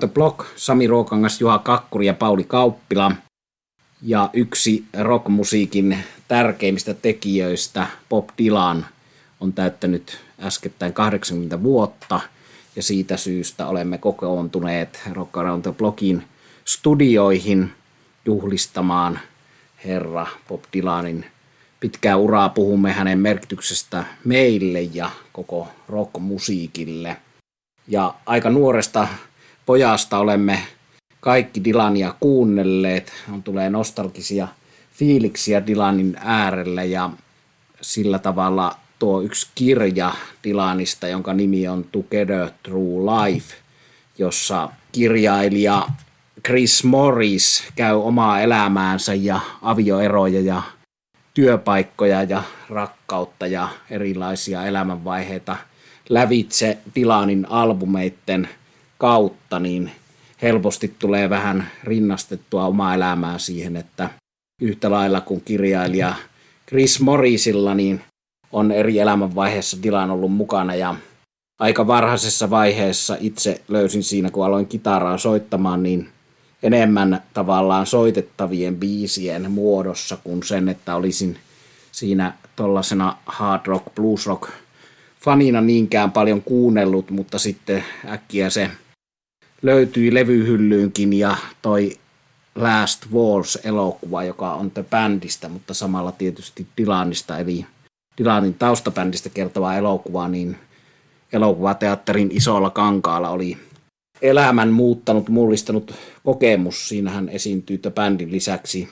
The Block, Sami Ruokangas, Juha Kakkuri ja Pauli Kauppila. Ja yksi rockmusiikin tärkeimmistä tekijöistä, Bob Dylan, on täyttänyt äskettäin 80 vuotta. Ja siitä syystä olemme kokoontuneet Rock Around the Blockin studioihin juhlistamaan herra Bob Dylanin pitkää uraa. Puhumme hänen merkityksestä meille ja koko rockmusiikille. Ja aika nuoresta pojasta olemme kaikki Dilania kuunnelleet. On tulee nostalgisia fiiliksiä Dilanin äärelle ja sillä tavalla tuo yksi kirja Dilanista, jonka nimi on Together Through Life, jossa kirjailija Chris Morris käy omaa elämäänsä ja avioeroja ja työpaikkoja ja rakkautta ja erilaisia elämänvaiheita lävitse Dilanin albumeitten kautta, niin helposti tulee vähän rinnastettua omaa elämää siihen, että yhtä lailla kuin kirjailija Chris Morrisilla, niin on eri elämänvaiheessa Dylan ollut mukana ja aika varhaisessa vaiheessa itse löysin siinä, kun aloin kitaraa soittamaan, niin enemmän tavallaan soitettavien biisien muodossa kuin sen, että olisin siinä tuollaisena hard rock, blues rock fanina niinkään paljon kuunnellut, mutta sitten äkkiä se löytyi levyhyllyynkin ja toi Last Walls-elokuva, joka on The Bandista, mutta samalla tietysti Dylanista, eli Dylanin taustabändistä kertova elokuva, niin elokuvateatterin isolla kankaalla oli elämän muuttanut, mullistanut kokemus. Siinähän esiintyy The Bandin lisäksi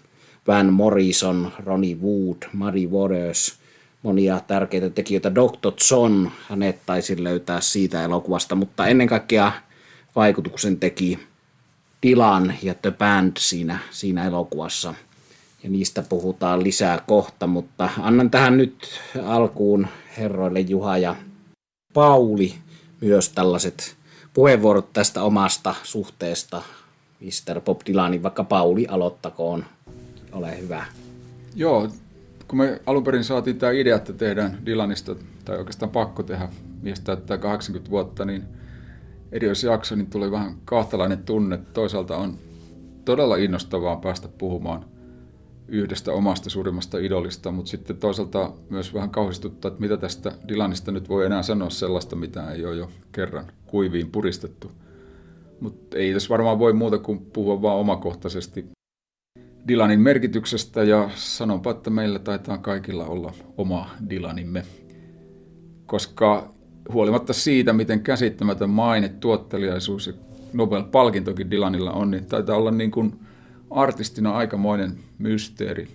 Van Morrison, Ronnie Wood, Muddy Waters, monia tärkeitä tekijöitä. Dr. John, hänet taisi löytää siitä elokuvasta, mutta ennen kaikkea vaikutuksen teki Dylan ja The Band siinä, siinä elokuvassa. Ja niistä puhutaan lisää kohta, mutta annan tähän nyt alkuun herroille Juha ja Pauli myös tällaiset puheenvuorot tästä omasta suhteesta Mr. Bob Dylanin, vaikka Pauli aloittakoon. Ole hyvä. Joo, kun me alun perin saatiin tämä idea, että tehdään Dylanista, tai oikeastaan pakko tehdä mies täyttää 80 vuotta, niin jakso, niin tuli vähän kahtalainen tunne. Toisaalta on todella innostavaa päästä puhumaan yhdestä omasta suurimmasta idolista, mutta sitten toisaalta myös vähän kauhistuttaa, että mitä tästä Dylanista nyt voi enää sanoa sellaista, mitä ei ole jo kerran kuiviin puristettu. Mutta ei tässä varmaan voi muuta kuin puhua vaan omakohtaisesti Dylanin merkityksestä ja sanonpa, että meillä taitaa kaikilla olla oma Dylanimme. Koska huolimatta siitä, miten käsittämätön maine, tuotteliaisuus ja Nobel-palkintokin Dylanilla on, niin taitaa olla niin kuin artistina aikamoinen mysteeri.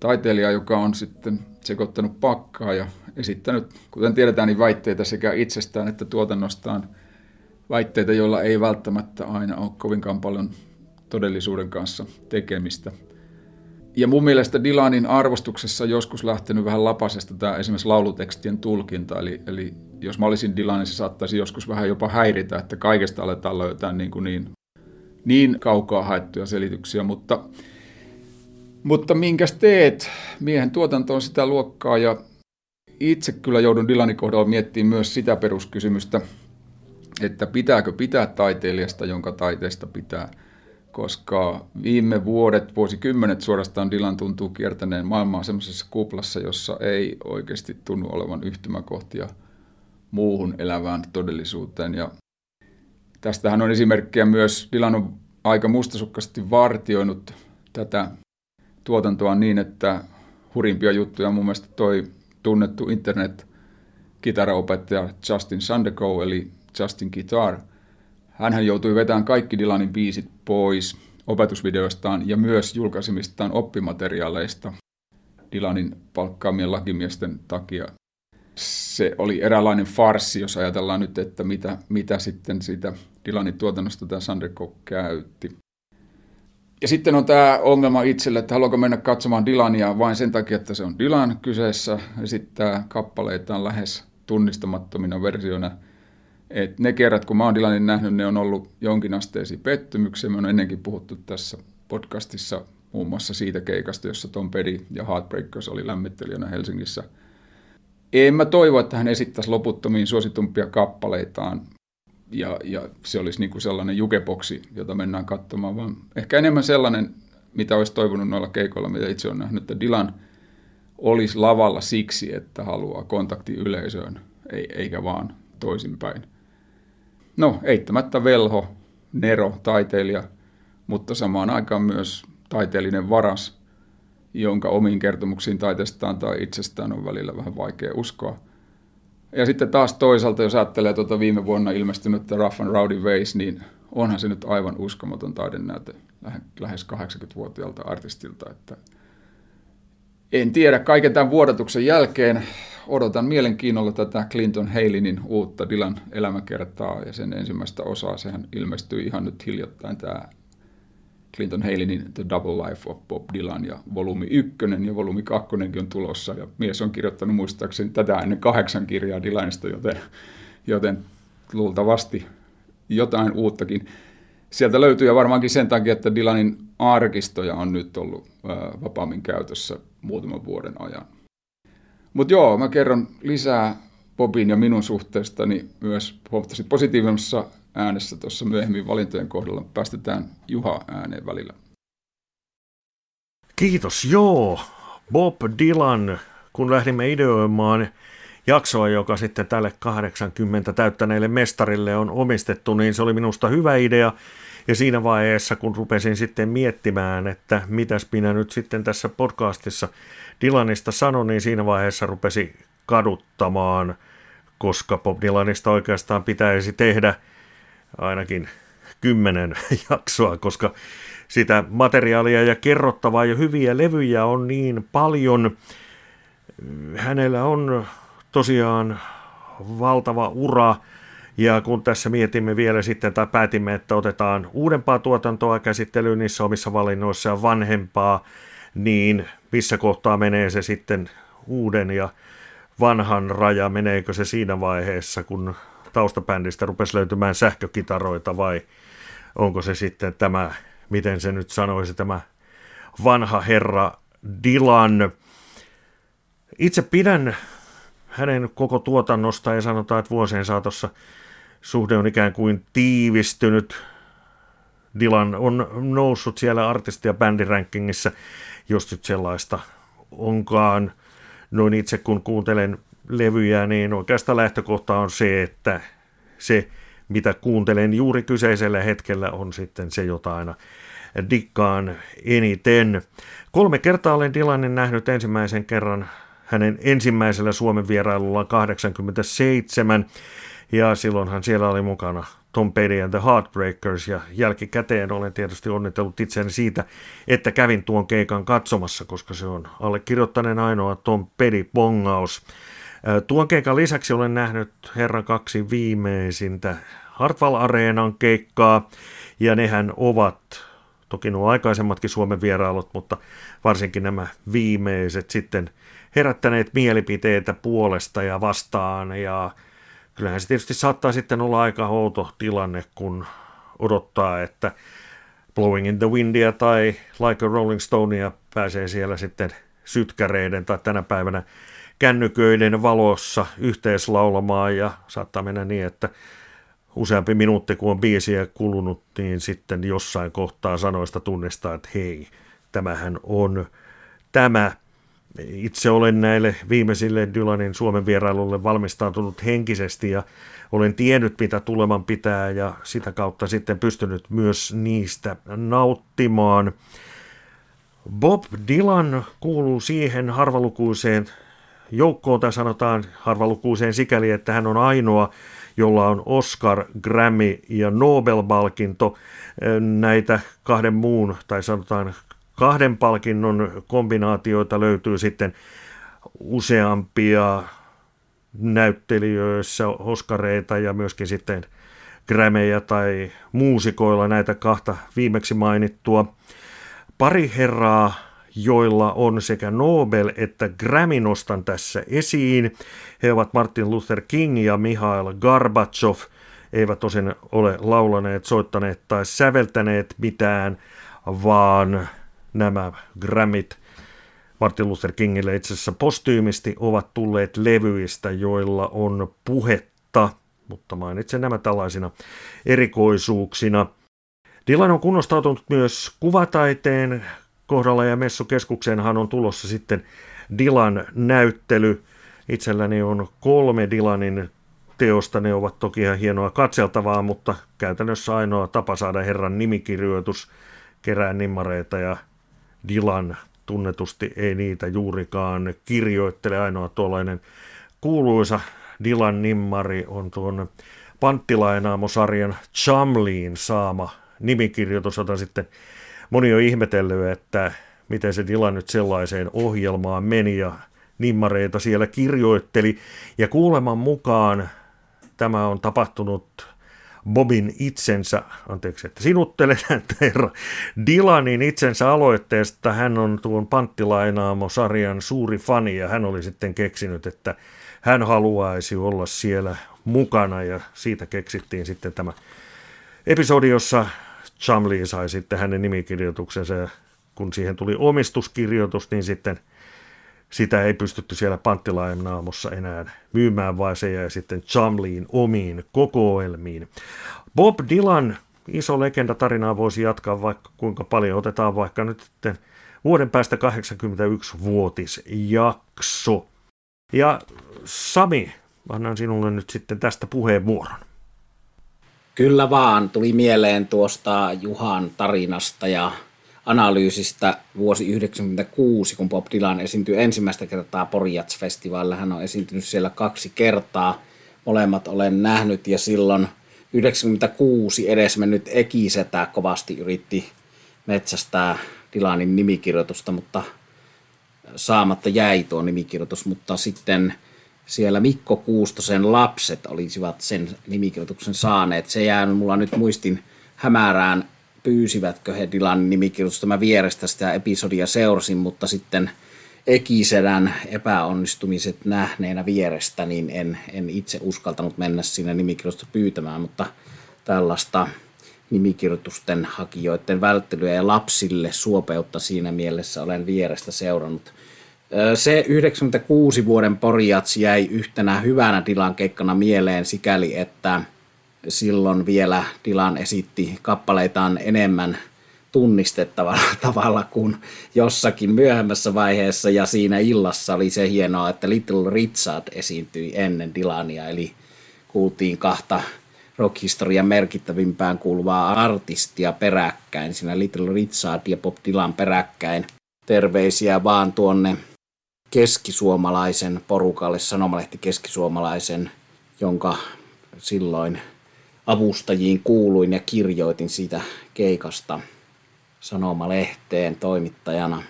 Taiteilija, joka on sitten sekoittanut pakkaa ja esittänyt, kuten tiedetään, niin väitteitä sekä itsestään että tuotannostaan. Väitteitä, joilla ei välttämättä aina ole kovinkaan paljon todellisuuden kanssa tekemistä. Ja mun mielestä Dylanin arvostuksessa joskus lähtenyt vähän lapasesta tämä esimerkiksi laulutekstien tulkinta. Eli, eli jos mä olisin Dylan, niin se saattaisi joskus vähän jopa häiritä, että kaikesta aletaan löytää niin, kuin niin, niin kaukaa haettuja selityksiä. Mutta, mutta minkäs teet? Miehen tuotanto on sitä luokkaa ja itse kyllä joudun Dylanin kohdalla miettimään myös sitä peruskysymystä, että pitääkö pitää taiteilijasta, jonka taiteesta pitää – koska viime vuodet, vuosikymmenet suorastaan Dylan tuntuu kiertäneen maailmaa semmoisessa kuplassa, jossa ei oikeasti tunnu olevan yhtymäkohtia muuhun elävään todellisuuteen. Ja tästähän on esimerkkejä myös, Dylan on aika mustasukkaisesti vartioinut tätä tuotantoa niin, että hurimpia juttuja on mun mielestä toi tunnettu internet-kitaraopettaja Justin Sandeko, eli Justin Guitar – hän joutui vetämään kaikki Dylanin biisit pois opetusvideoistaan ja myös julkaisemistaan oppimateriaaleista Dylanin palkkaamien lakimiesten takia. Se oli eräänlainen farsi, jos ajatellaan nyt, että mitä, mitä sitten siitä Dylanin tuotannosta tämä Sandeko käytti. Ja sitten on tämä ongelma itselle, että haluanko mennä katsomaan Dylania vain sen takia, että se on Dylan kyseessä, esittää kappaleitaan lähes tunnistamattomina versioina – et ne kerrat, kun mä oon Dylanin nähnyt, ne on ollut jonkinasteisia pettymyksiä. Me on ennenkin puhuttu tässä podcastissa muun muassa siitä keikasta, jossa Tom Petty ja Heartbreakers oli lämmittelijänä Helsingissä. En mä toivo, että hän esittäisi loputtomiin suositumpia kappaleitaan, ja, ja se olisi niin kuin sellainen jukeboksi, jota mennään katsomaan, vaan ehkä enemmän sellainen, mitä olisi toivonut noilla keikoilla, mitä itse olen nähnyt, että Dylan olisi lavalla siksi, että haluaa kontakti yleisöön, eikä vaan toisinpäin. No, eittämättä velho, nero, taiteilija, mutta samaan aikaan myös taiteellinen varas, jonka omiin kertomuksiin taiteestaan tai itsestään on välillä vähän vaikea uskoa. Ja sitten taas toisaalta, jos ajattelee tuota viime vuonna ilmestynyttä Rough and Rowdy Ways, niin onhan se nyt aivan uskomaton taidenäyte lähes 80-vuotiaalta artistilta. Että en tiedä, kaiken tämän vuodatuksen jälkeen odotan mielenkiinnolla tätä Clinton Halinin uutta Dylan elämäkertaa ja sen ensimmäistä osaa. Sehän ilmestyi ihan nyt hiljattain tämä Clinton Halinin The Double Life of Bob Dylan ja volyymi ykkönen ja volyymi kakkonenkin on tulossa. Ja mies on kirjoittanut muistaakseni tätä ennen kahdeksan kirjaa Dylanista, joten, joten luultavasti jotain uuttakin. Sieltä löytyy ja varmaankin sen takia, että Dylanin arkistoja on nyt ollut vapaammin käytössä muutaman vuoden ajan. Mutta joo, mä kerron lisää Bobin ja minun suhteestani myös huomattavasti positiivisessa äänessä tuossa myöhemmin valintojen kohdalla. Päästetään Juha ääneen välillä. Kiitos, joo. Bob Dylan, kun lähdimme ideoimaan jaksoa, joka sitten tälle 80 täyttäneelle mestarille on omistettu, niin se oli minusta hyvä idea. Ja siinä vaiheessa, kun rupesin sitten miettimään, että mitäs minä nyt sitten tässä podcastissa Dylanista sanon, niin siinä vaiheessa rupesi kaduttamaan, koska Bob Dylanista oikeastaan pitäisi tehdä ainakin kymmenen jaksoa, koska sitä materiaalia ja kerrottavaa ja hyviä levyjä on niin paljon. Hänellä on tosiaan valtava ura, ja kun tässä mietimme vielä sitten, tai päätimme, että otetaan uudempaa tuotantoa käsittelyyn niissä omissa valinnoissa ja vanhempaa, niin missä kohtaa menee se sitten uuden ja vanhan raja, meneekö se siinä vaiheessa, kun taustabändistä rupesi löytymään sähkökitaroita vai onko se sitten tämä, miten se nyt sanoisi, tämä vanha herra Dylan. Itse pidän hänen koko tuotannosta ja sanotaan, että vuosien saatossa suhde on ikään kuin tiivistynyt. Dylan on noussut siellä artisti- ja bändiränkkingissä, jos nyt sellaista onkaan. Noin itse kun kuuntelen levyjä, niin oikeastaan lähtökohta on se, että se, mitä kuuntelen juuri kyseisellä hetkellä, on sitten se, jota aina dikkaan eniten. Kolme kertaa olen Dylanin nähnyt ensimmäisen kerran hänen ensimmäisellä Suomen vierailulla 87, ja silloinhan siellä oli mukana Tom Petty and the Heartbreakers, ja jälkikäteen olen tietysti onnitellut itseäni siitä, että kävin tuon keikan katsomassa, koska se on allekirjoittaneen ainoa Tom Petty bongaus. Tuon keikan lisäksi olen nähnyt herran kaksi viimeisintä Hartwall Areenan keikkaa, ja nehän ovat, toki nuo aikaisemmatkin Suomen vierailut, mutta varsinkin nämä viimeiset sitten herättäneet mielipiteitä puolesta ja vastaan, ja kyllähän se tietysti saattaa sitten olla aika outo tilanne, kun odottaa, että Blowing in the Windia tai Like a Rolling Stonea pääsee siellä sitten sytkäreiden tai tänä päivänä kännyköiden valossa yhteislaulamaan ja saattaa mennä niin, että useampi minuutti kun on biisiä kulunut, niin sitten jossain kohtaa sanoista tunnistaa, että hei, tämähän on tämä. Itse olen näille viimeisille Dylanin Suomen vierailulle valmistautunut henkisesti ja olen tiennyt, mitä tuleman pitää ja sitä kautta sitten pystynyt myös niistä nauttimaan. Bob Dylan kuuluu siihen harvalukuiseen joukkoon, tai sanotaan harvalukuiseen sikäli, että hän on ainoa, jolla on Oscar, Grammy ja Nobel-palkinto. Näitä kahden muun, tai sanotaan kahden palkinnon kombinaatioita löytyy sitten useampia näyttelijöissä Oscareita ja myöskin sitten Grammyja tai muusikoilla näitä kahta viimeksi mainittua. Pari herraa joilla on sekä Nobel että Grammy nostan tässä esiin. He ovat Martin Luther King ja Mihail Gorbachev. Eivät tosin ole laulaneet, soittaneet tai säveltäneet mitään, vaan nämä Grammit Martin Luther Kingille itse asiassa postyymisti ovat tulleet levyistä, joilla on puhetta mutta mainitsen nämä tällaisina erikoisuuksina. Dylan on kunnostautunut myös kuvataiteen kohdalla ja messukeskukseenhan on tulossa sitten Dylan näyttely. Itselläni on kolme Dylanin teosta, ne ovat toki ihan hienoa katseltavaa, mutta käytännössä ainoa tapa saada herran nimikirjoitus kerää nimmareita ja Dylan tunnetusti ei niitä juurikaan kirjoittele. Ainoa tuollainen kuuluisa Dylan nimmari on tuon panttilainaamosarjan Chamliin saama nimikirjoitus, jota sitten moni on ihmetellyt, että miten se Dylan nyt sellaiseen ohjelmaan meni ja nimmareita siellä kirjoitteli. Ja kuuleman mukaan tämä on tapahtunut Bobin itsensä, anteeksi, että sinuttelen, että herra Dylanin itsensä aloitteesta. Hän on tuon panttilainaamo-sarjan suuri fani ja hän oli sitten keksinyt, että hän haluaisi olla siellä mukana ja siitä keksittiin sitten tämä episodi, jossa Chamley sai sitten hänen nimikirjoituksensa ja kun siihen tuli omistuskirjoitus, niin sitten sitä ei pystytty siellä panttilainaamossa enää myymään, vaan se jäi sitten Chamleyin omiin kokoelmiin. Bob Dylan, iso legenda tarinaa voisi jatkaa vaikka kuinka paljon. Otetaan vaikka nyt sitten vuoden päästä 81-vuotisjakso. Ja Sami, annan sinulle nyt sitten tästä puheenvuoron. Kyllä vaan, tuli mieleen tuosta Juhan tarinasta ja analyysistä vuosi 1996, kun Bob Dylan esiintyi ensimmäistä kertaa Porjats-festivaalilla. Hän on esiintynyt siellä kaksi kertaa. Molemmat olen nähnyt ja silloin 96 edesmennyt Ekisetä kovasti yritti metsästää Dylanin nimikirjoitusta, mutta saamatta jäi tuo nimikirjoitus, mutta sitten siellä Mikko Kuustosen lapset olisivat sen nimikirjoituksen saaneet. Se jää mulla nyt muistin hämärään pyysivätkö he Dylanin nimikirjoitusta. Mä vierestä sitä episodia seurasin, mutta sitten Ekisedän epäonnistumiset nähneenä vierestä, niin en, en itse uskaltanut mennä sinne nimikirjoitusta pyytämään, mutta tällaista nimikirjoitusten hakijoiden välttelyä ja lapsille suopeutta siinä mielessä olen vierestä seurannut. Se 96 vuoden Porjats jäi yhtenä hyvänä Dilan keikkana mieleen sikäli, että silloin vielä Dilan esitti kappaleitaan enemmän tunnistettavalla tavalla kuin jossakin myöhemmässä vaiheessa ja siinä illassa oli se hienoa, että Little Richard esiintyi ennen Dilania, eli kuultiin kahta rockhistorian merkittävimpään kuuluvaa artistia peräkkäin, siinä Little Richard ja Bob Dylan peräkkäin. Terveisiä vaan tuonne keskisuomalaisen porukalle, sanomalehti keskisuomalaisen, jonka silloin avustajiin kuuluin ja kirjoitin siitä keikasta sanomalehteen toimittajana.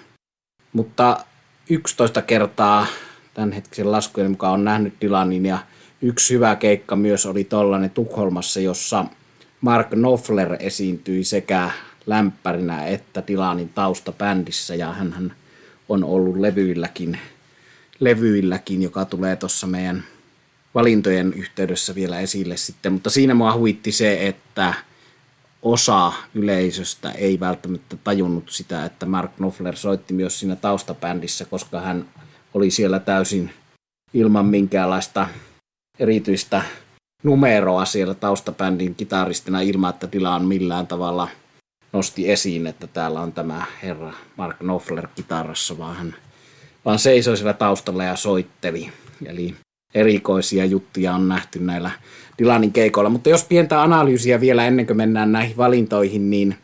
Mutta 11 kertaa tämän hetken laskujen mukaan on nähnyt Dylanin ja yksi hyvä keikka myös oli tollainen Tukholmassa, jossa Mark Knopfler esiintyi sekä lämpärinä että Dylanin taustabändissä ja hän on ollut levyilläkin, levyilläkin joka tulee tuossa meidän valintojen yhteydessä vielä esille sitten, mutta siinä mua huitti se, että osa yleisöstä ei välttämättä tajunnut sitä, että Mark Knopfler soitti myös siinä taustabändissä, koska hän oli siellä täysin ilman minkäänlaista erityistä numeroa siellä taustabändin kitaristina ilman, että Dylan millään tavalla nosti esiin, että täällä on tämä herra Mark Knopfler kitarassa, vaan hän vaan seisoi siellä taustalla ja soitteli. Eli erikoisia juttuja on nähty näillä Dylanin keikoilla. Mutta jos pientä analyysiä vielä ennen kuin mennään näihin valintoihin, niin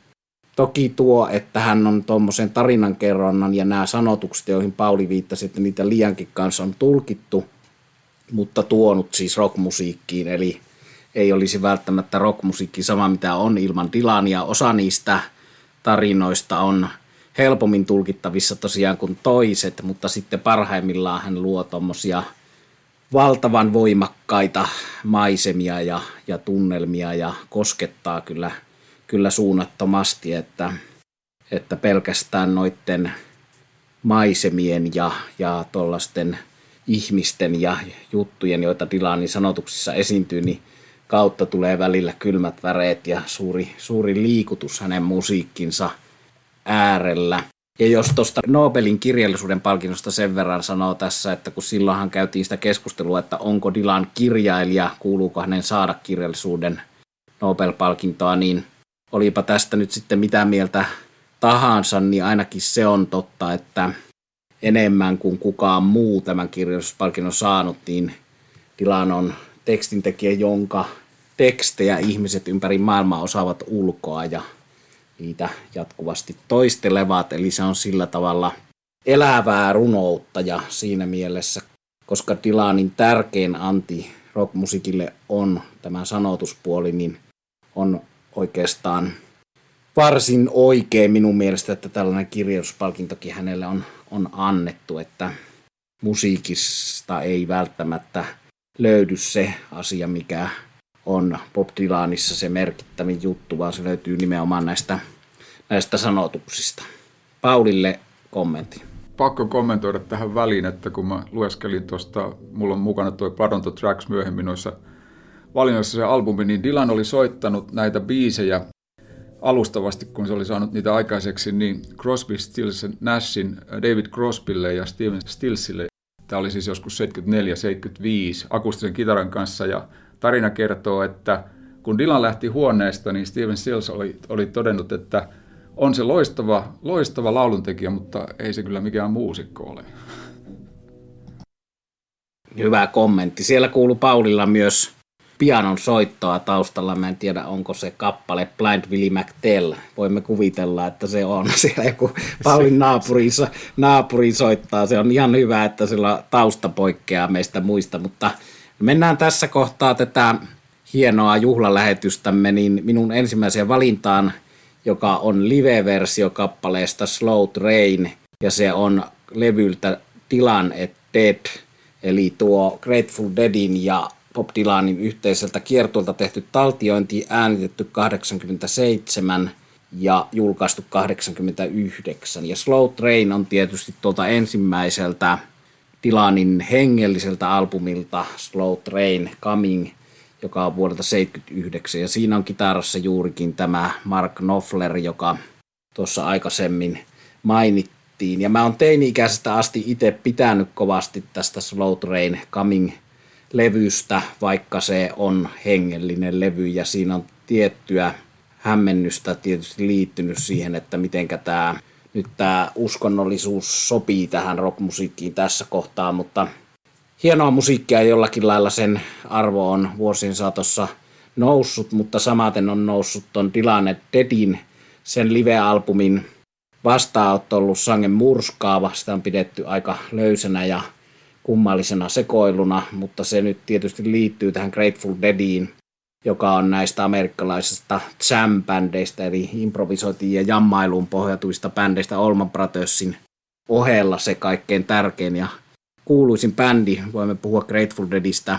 toki tuo, että hän on tuommoisen tarinankerronnan ja nämä sanotukset, joihin Pauli viittasi, että niitä liiankin kanssa on tulkittu, mutta tuonut siis rockmusiikkiin, eli ei olisi välttämättä rockmusiikki sama mitä on ilman Dylania. Osa niistä tarinoista on helpommin tulkittavissa tosiaan kuin toiset, mutta sitten parhaimmillaan hän luo tuommoisia valtavan voimakkaita maisemia ja, ja tunnelmia ja koskettaa kyllä, kyllä suunnattomasti, että, että pelkästään noiden maisemien ja, ja tuollaisten ihmisten ja juttujen, joita Dylanin sanotuksissa esiintyy, niin kautta tulee välillä kylmät väreet ja suuri, suuri liikutus hänen musiikkinsa äärellä. Ja jos tuosta Nobelin kirjallisuuden palkinnosta sen verran sanoo tässä, että kun silloinhan käytiin sitä keskustelua, että onko Dylan kirjailija, kuuluuko hänen saada kirjallisuuden Nobel-palkintoa, niin olipa tästä nyt sitten mitä mieltä tahansa, niin ainakin se on totta, että enemmän kuin kukaan muu tämän kirjallisuuspalkinnon saanut, niin Dylan on tekstintekijä, jonka tekstejä. Ihmiset ympäri maailmaa osaavat ulkoa ja niitä jatkuvasti toistelevat, eli se on sillä tavalla elävää runoutta ja siinä mielessä, koska Dylanin tärkein anti rockmusiikille on tämä sanotuspuoli, niin on oikeastaan varsin oikein minun mielestä, että tällainen kirjoituspalkintokin hänelle on, on annettu, että musiikista ei välttämättä löydy se asia, mikä on Bob Dylanissa se merkittävin juttu, vaan se löytyy nimenomaan näistä, näistä sanotuksista. Paulille kommentti. Pakko kommentoida tähän väliin, että kun mä lueskelin tuosta, mulla on mukana tuo Pardon Tracks myöhemmin noissa valinnoissa se albumi, niin Dylan oli soittanut näitä biisejä alustavasti, kun se oli saanut niitä aikaiseksi, niin Crosby, Stills Nashin, David Crosbylle ja Steven Stillsille. Tämä oli siis joskus 74-75 akustisen kitaran kanssa ja tarina kertoo, että kun Dylan lähti huoneesta, niin Steven Stills oli, oli todennut, että on se loistava, loistava lauluntekijä, mutta ei se kyllä mikään muusikko ole. Hyvä kommentti. Siellä kuuluu Paulilla myös pianon soittoa taustalla. Mä en tiedä, onko se kappale Blind Willie McTell. Voimme kuvitella, että se on. Siellä joku Paulin naapuri, naapuri soittaa. Se on ihan hyvä, että sillä tausta poikkeaa meistä muista, mutta mennään tässä kohtaa tätä hienoa juhlalähetystämme, niin minun ensimmäiseen valintaan, joka on live-versio kappaleesta Slow Train, ja se on levyltä Tilan et Dead, eli tuo Grateful Deadin ja Bob Dylanin yhteiseltä kiertuolta tehty taltiointi, äänitetty 87 ja julkaistu 89. Ja Slow Train on tietysti tuolta ensimmäiseltä Dylanin hengelliseltä albumilta Slow Train Coming, joka on vuodelta 79. Ja siinä on kitarassa juurikin tämä Mark Knopfler, joka tuossa aikaisemmin mainittiin. Ja mä oon teini-ikäisestä asti itse pitänyt kovasti tästä Slow Train Coming levystä, vaikka se on hengellinen levy ja siinä on tiettyä hämmennystä tietysti liittynyt siihen, että miten tämä nyt tämä uskonnollisuus sopii tähän rockmusiikkiin tässä kohtaa, mutta hienoa musiikkia jollakin lailla sen arvo on vuosien saatossa noussut, mutta samaten on noussut ton Dylan Deadin sen live-albumin vastaanotto ollut sangen murskaava. Sitä on pidetty aika löysänä ja kummallisena sekoiluna, mutta se nyt tietysti liittyy tähän Grateful Deadiin, joka on näistä amerikkalaisista jam-bändeistä, eli improvisoitiin ja jammailuun pohjatuista bändeistä Olman Brothersin ohella se kaikkein tärkein ja kuuluisin bändi. Voimme puhua Grateful Deadistä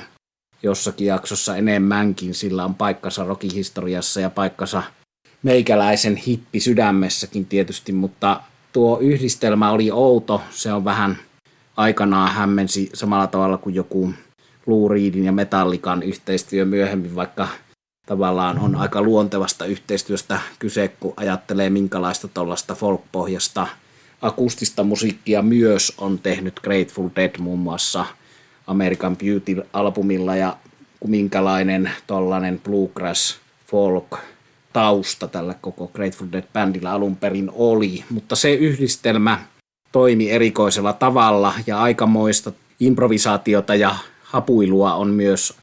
jossakin jaksossa enemmänkin, sillä on paikkansa rokihistoriassa ja paikkansa meikäläisen hippi sydämessäkin tietysti, mutta tuo yhdistelmä oli outo, se on vähän aikanaan hämmensi samalla tavalla kuin joku Lou Reedin ja Metallikan yhteistyö myöhemmin, vaikka tavallaan on aika luontevasta yhteistyöstä kyse, kun ajattelee minkälaista tuollaista folk-pohjasta akustista musiikkia myös on tehnyt Grateful Dead muun muassa American Beauty-albumilla ja minkälainen tollainen bluegrass folk tausta tällä koko Grateful Dead-bändillä alun perin oli, mutta se yhdistelmä toimi erikoisella tavalla ja aikamoista improvisaatiota ja hapuilua on myös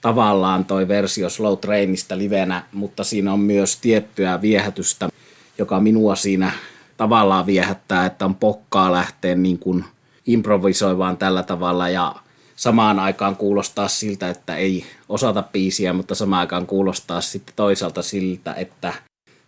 tavallaan toi versio Slow Trainista livenä, mutta siinä on myös tiettyä viehätystä, joka minua siinä tavallaan viehättää, että on pokkaa lähteä niin kuin improvisoivaan tällä tavalla ja samaan aikaan kuulostaa siltä, että ei osata biisiä, mutta samaan aikaan kuulostaa sitten toisaalta siltä, että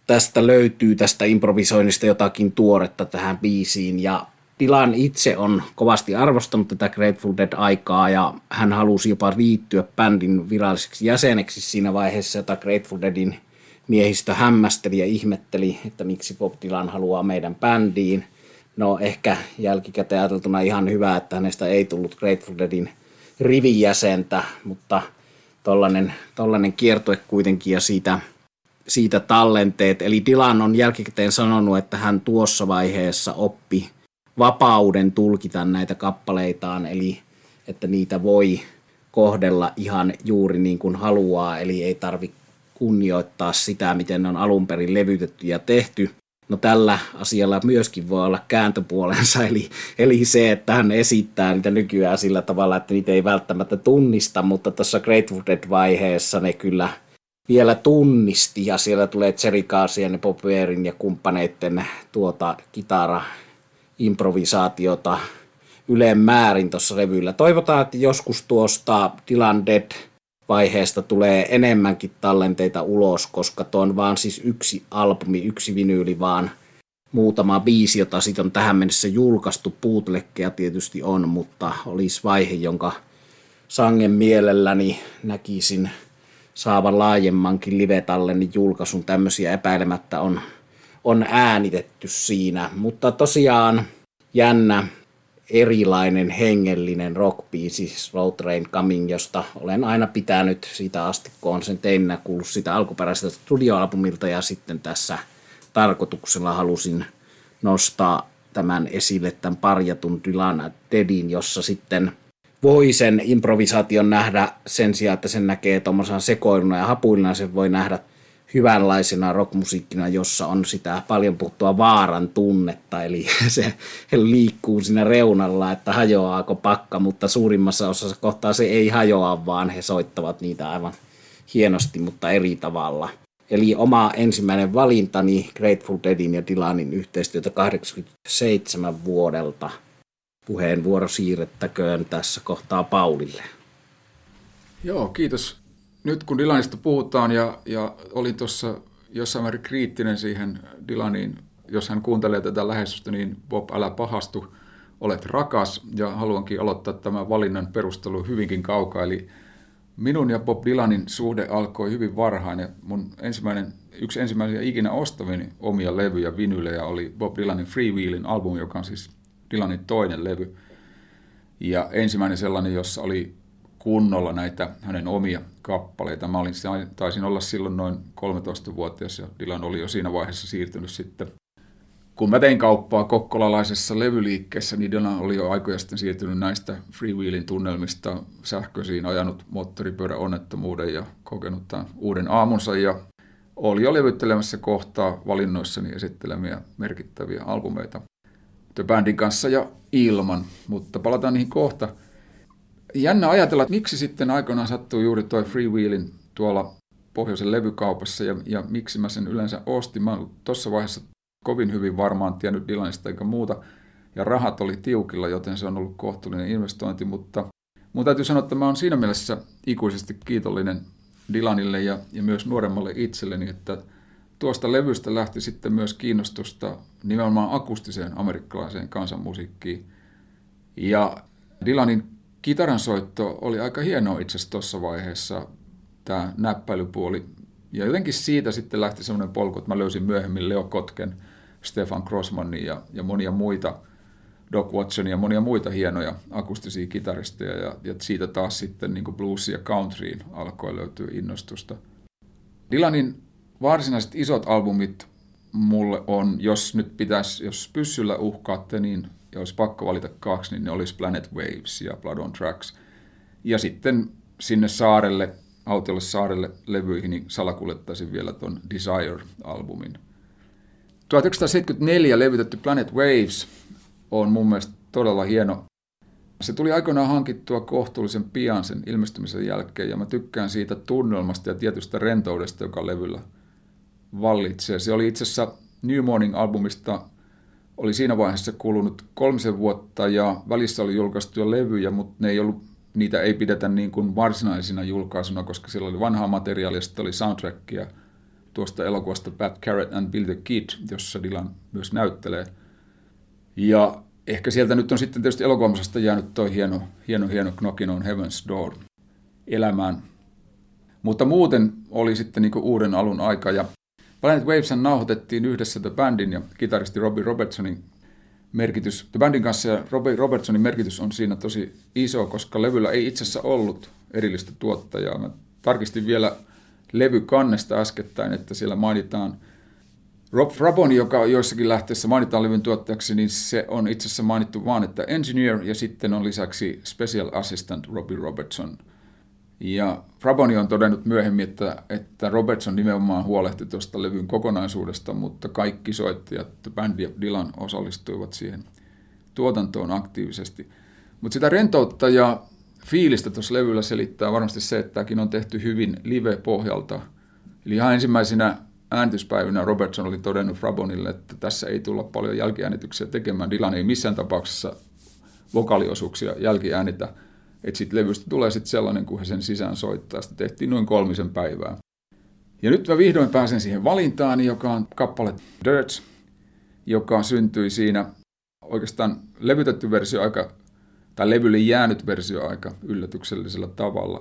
tästä löytyy tästä improvisoinnista jotakin tuoretta tähän biisiin ja Dylan itse on kovasti arvostanut tätä Grateful Dead-aikaa ja hän halusi jopa liittyä bändin viralliseksi jäseneksi siinä vaiheessa, jota Grateful Deadin miehistö hämmästeli ja ihmetteli, että miksi Bob Dylan haluaa meidän bändiin. No ehkä jälkikäteen ajateltuna ihan hyvä, että hänestä ei tullut Grateful Deadin rivijäsentä, mutta tollanen, tollanen kiertue kuitenkin ja siitä siitä tallenteet. Eli Dylan on jälkikäteen sanonut, että hän tuossa vaiheessa oppi vapauden tulkita näitä kappaleitaan, eli että niitä voi kohdella ihan juuri niin kuin haluaa, eli ei tarvi kunnioittaa sitä, miten ne on alun perin levytetty ja tehty. No tällä asialla myöskin voi olla kääntöpuolensa, eli, eli se, että hän esittää niitä nykyään sillä tavalla, että niitä ei välttämättä tunnista, mutta tuossa Grateful Dead-vaiheessa ne kyllä vielä tunnisti, ja siellä tulee Carsien ja Bob ja kumppaneiden tuota kitara improvisaatiota yleen määrin tuossa levyllä. Toivotaan, että joskus tuosta Dylan Dead vaiheesta tulee enemmänkin tallenteita ulos, koska tuo on vaan siis yksi albumi, yksi vinyyli, vaan muutama biisi, jota sitten on tähän mennessä julkaistu. Puutlekkeja tietysti on, mutta olisi vaihe, jonka sangen mielelläni näkisin saavan laajemmankin live-tallennin julkaisun. Tämmöisiä epäilemättä on, on äänitetty siinä. Mutta tosiaan jännä erilainen hengellinen rockbiisi, Slow Train Coming, josta olen aina pitänyt siitä asti, kun on sen teininä kuullut sitä alkuperäisestä studioalbumilta ja sitten tässä tarkoituksella halusin nostaa tämän esille tämän parjatun Dylan Deadin, jossa sitten voi sen improvisaation nähdä sen sijaan, että sen näkee tuommoisena sekoiluna ja hapuiluna, sen voi nähdä hyvänlaisena rockmusiikkina, jossa on sitä paljon puhuttua vaaran tunnetta, eli se liikkuu siinä reunalla, että hajoaako pakka, mutta suurimmassa osassa kohtaa se ei hajoa, vaan he soittavat niitä aivan hienosti, mutta eri tavalla. Eli oma ensimmäinen valintani Grateful Deadin ja Dylanin yhteistyötä 87 vuodelta. Puheenvuoro siirrettäköön tässä kohtaa Paulille. Joo, kiitos nyt kun Dylanista puhutaan ja, ja olin tuossa jossain määrin kriittinen siihen Dylaniin, jos hän kuuntelee tätä lähestystä, niin Bob, älä pahastu, olet rakas ja haluankin aloittaa tämän valinnan perustelu hyvinkin kaukaa. Eli minun ja Bob Dylanin suhde alkoi hyvin varhain ja mun ensimmäinen, yksi ensimmäisiä ikinä ostavini omia levyjä, vinylejä oli Bob Dylanin Freewheelin albumi, joka on siis Dylanin toinen levy. Ja ensimmäinen sellainen, jossa oli kunnolla näitä hänen omia kappaleita. Mä olin, taisin olla silloin noin 13-vuotias ja Dylan oli jo siinä vaiheessa siirtynyt sitten. Kun mä tein kauppaa kokkolalaisessa levyliikkeessä, niin Dylan oli jo aikoja sitten siirtynyt näistä freewheelin tunnelmista sähköisiin, ajanut moottoripyörän onnettomuuden ja kokenut tämän uuden aamunsa ja oli jo levyttelemässä kohtaa valinnoissani esittelemiä merkittäviä albumeita The Bandin kanssa ja ilman, mutta palataan niihin kohta – jännä ajatella, että miksi sitten aikoinaan sattuu juuri toi Freewheelin tuolla pohjoisen levykaupassa ja, ja miksi mä sen yleensä ostin. Mä tuossa vaiheessa kovin hyvin varmaan tiennyt Dylanista eikä muuta, ja rahat oli tiukilla, joten se on ollut kohtuullinen investointi, mutta mun täytyy sanoa, että mä oon siinä mielessä ikuisesti kiitollinen Dylanille ja, ja myös nuoremmalle itselleni, että tuosta levystä lähti sitten myös kiinnostusta nimenomaan akustiseen amerikkalaiseen kansanmusiikkiin. Ja Dylanin kitaran soitto oli aika hienoa itse asiassa tuossa vaiheessa, tämä näppäilypuoli. Ja jotenkin siitä sitten lähti semmoinen polku, että mä löysin myöhemmin Leo Kotken, Stefan Crossmanin ja, ja monia muita, Doc Watsonia ja monia muita hienoja akustisia kitaristeja. Ja, ja siitä taas sitten niin blues ja countryin alkoi löytyä innostusta. Dylanin varsinaiset isot albumit mulle on, jos nyt pitäisi, jos pyssyllä uhkaatte, niin ja olisi pakko valita kaksi, niin ne olisi Planet Waves ja Blood on Tracks. Ja sitten sinne saarelle, autiolle saarelle levyihin, niin salakuljettaisin vielä tuon Desire-albumin. 1974 levytetty Planet Waves on mun mielestä todella hieno. Se tuli aikoinaan hankittua kohtuullisen pian sen ilmestymisen jälkeen, ja mä tykkään siitä tunnelmasta ja tietystä rentoudesta, joka levyllä vallitsee. Se oli itse asiassa New Morning-albumista oli siinä vaiheessa kulunut kolmisen vuotta ja välissä oli julkaistu jo levyjä, mutta ne ei ollut, niitä ei pidetä niin kuin varsinaisina julkaisuna, koska siellä oli vanhaa materiaalia, sitten oli soundtrackia tuosta elokuvasta Pat Carrot and Bill the Kid, jossa Dylan myös näyttelee. Ja ehkä sieltä nyt on sitten tietysti elokuvamisesta jäänyt tuo hieno, hieno, hieno Knockin on Heaven's Door elämään. Mutta muuten oli sitten niin uuden alun aika ja Planet Waves nauhoitettiin yhdessä The Bandin ja kitaristi Robbie Robertsonin merkitys. The Bandin kanssa ja Robbie Robertsonin merkitys on siinä tosi iso, koska levyllä ei itse asiassa ollut erillistä tuottajaa. Mä tarkistin vielä levykannesta äskettäin, että siellä mainitaan Rob Fraboni, joka joissakin lähteessä mainitaan levyn tuottajaksi, niin se on itse asiassa mainittu vaan, että engineer ja sitten on lisäksi special assistant Robbie Robertson. Ja Fraboni on todennut myöhemmin, että, että Robertson nimenomaan huolehti tuosta levyn kokonaisuudesta, mutta kaikki soittajat, bändi ja Dylan osallistuivat siihen tuotantoon aktiivisesti. Mutta sitä rentoutta ja fiilistä tuossa levyllä selittää varmasti se, että tämäkin on tehty hyvin live-pohjalta. Eli ihan ensimmäisenä äänityspäivinä Robertson oli todennut Frabonille, että tässä ei tulla paljon jälkiäänityksiä tekemään. Dylan ei missään tapauksessa vokaaliosuuksia jälkiäänitä. Että sitten levystä tulee sitten sellainen, kun he sen sisään soittaa. Sitä tehtiin noin kolmisen päivää. Ja nyt mä vihdoin pääsen siihen valintaan, joka on kappale Dirts, joka syntyi siinä oikeastaan levytetty versio aika, tai levylle jäänyt versio aika yllätyksellisellä tavalla.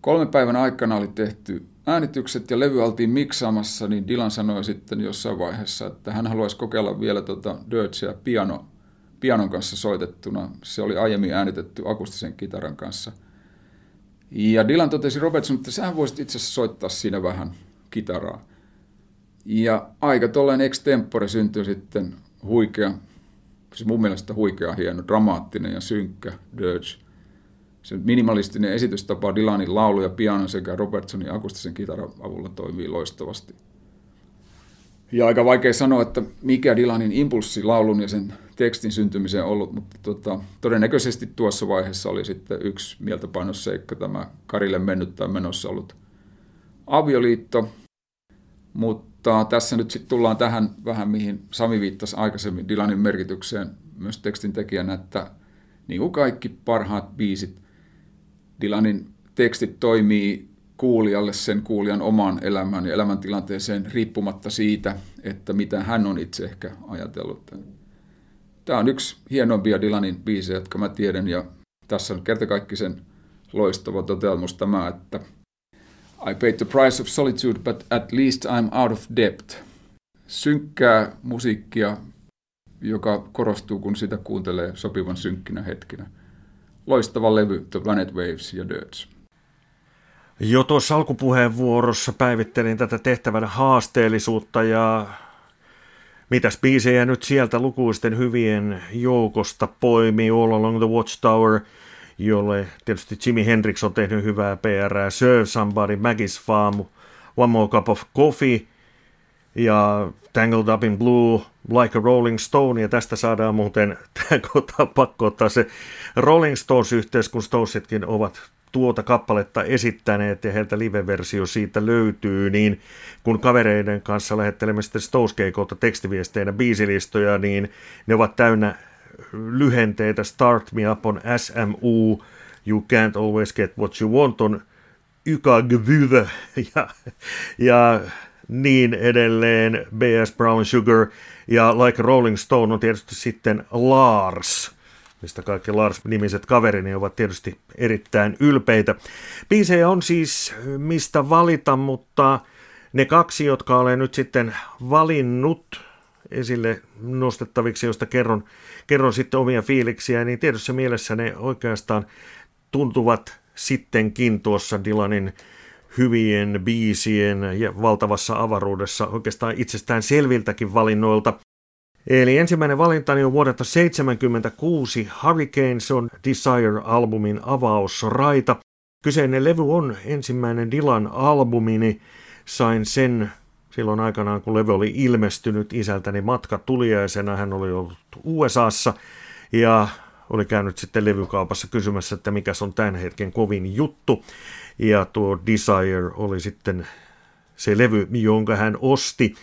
Kolmen päivän aikana oli tehty äänitykset ja levy oltiin miksaamassa, niin Dylan sanoi sitten jossain vaiheessa, että hän haluaisi kokeilla vielä tuota Dirtsia piano, pianon kanssa soitettuna. Se oli aiemmin äänitetty akustisen kitaran kanssa. Ja Dylan totesi Robertson, että sähän voisit itse asiassa soittaa siinä vähän kitaraa. Ja aika tolleen extempore syntyi sitten huikea, siis mun mielestä huikea hieno, dramaattinen ja synkkä Dirge – se minimalistinen esitystapa Dylanin laulu ja piano sekä Robertsonin akustisen kitaran avulla toimii loistavasti. Ja aika vaikea sanoa, että mikä Dylanin impulssi laulun ja sen tekstin syntymiseen ollut, mutta tota, todennäköisesti tuossa vaiheessa oli sitten yksi mieltäpainosseikka tämä Karille mennyt tai menossa ollut avioliitto. Mutta tässä nyt sitten tullaan tähän vähän, mihin Sami viittasi aikaisemmin Dylanin merkitykseen myös tekstin tekijänä, että niin kuin kaikki parhaat biisit, Dylanin tekstit toimii kuulijalle sen kuulijan oman elämän ja elämäntilanteeseen riippumatta siitä, että mitä hän on itse ehkä ajatellut. Tämä on yksi hienoimpia Dylanin biisejä, jotka mä tiedän, ja tässä on kertakaikkisen loistava toteamus tämä, että I paid the price of solitude, but at least I'm out of debt. Synkkää musiikkia, joka korostuu, kun sitä kuuntelee sopivan synkkinä hetkinä loistava levy The Planet Waves ja Dirts. Jo tuossa alkupuheenvuorossa päivittelin tätä tehtävän haasteellisuutta ja mitäs biisejä nyt sieltä lukuisten hyvien joukosta poimii? All Along the Watchtower, jolle tietysti Jimi Hendrix on tehnyt hyvää PR, Serve Somebody, Maggie's Farm, One More Cup of Coffee ja Tangled Up in Blue, Like a Rolling Stone, ja tästä saadaan muuten pakko ottaa se Rolling Stones-yhteys, kun Stonesetkin ovat tuota kappaletta esittäneet ja heiltä live-versio siitä löytyy, niin kun kavereiden kanssa lähettelemme sitten Stones-keikolta tekstiviesteinä biisilistoja, niin ne ovat täynnä lyhenteitä Start Me Up on SMU, You Can't Always Get What You Want on YKGVYVE ja, ja niin edelleen, B.S. Brown Sugar ja Like Rolling Stone on tietysti sitten Lars, mistä kaikki Lars-nimiset kaverini ovat tietysti erittäin ylpeitä. Biisejä on siis mistä valita, mutta ne kaksi, jotka olen nyt sitten valinnut esille nostettaviksi, joista kerron, kerron sitten omia fiiliksiä, niin tietysti mielessä ne oikeastaan tuntuvat sittenkin tuossa Dylanin hyvien biisien ja valtavassa avaruudessa oikeastaan itsestään selviltäkin valinnoilta. Eli ensimmäinen valintani on vuodelta 1976 Hurricanes on Desire-albumin avausraita. Kyseinen levy on ensimmäinen Dylan albumini. Sain sen silloin aikanaan, kun levy oli ilmestynyt isältäni matka tuliaisena. Hän oli ollut USAssa ja oli käynyt sitten levykaupassa kysymässä, että mikä on tämän hetken kovin juttu. Ja tuo Desire oli sitten se levy, jonka hän osti.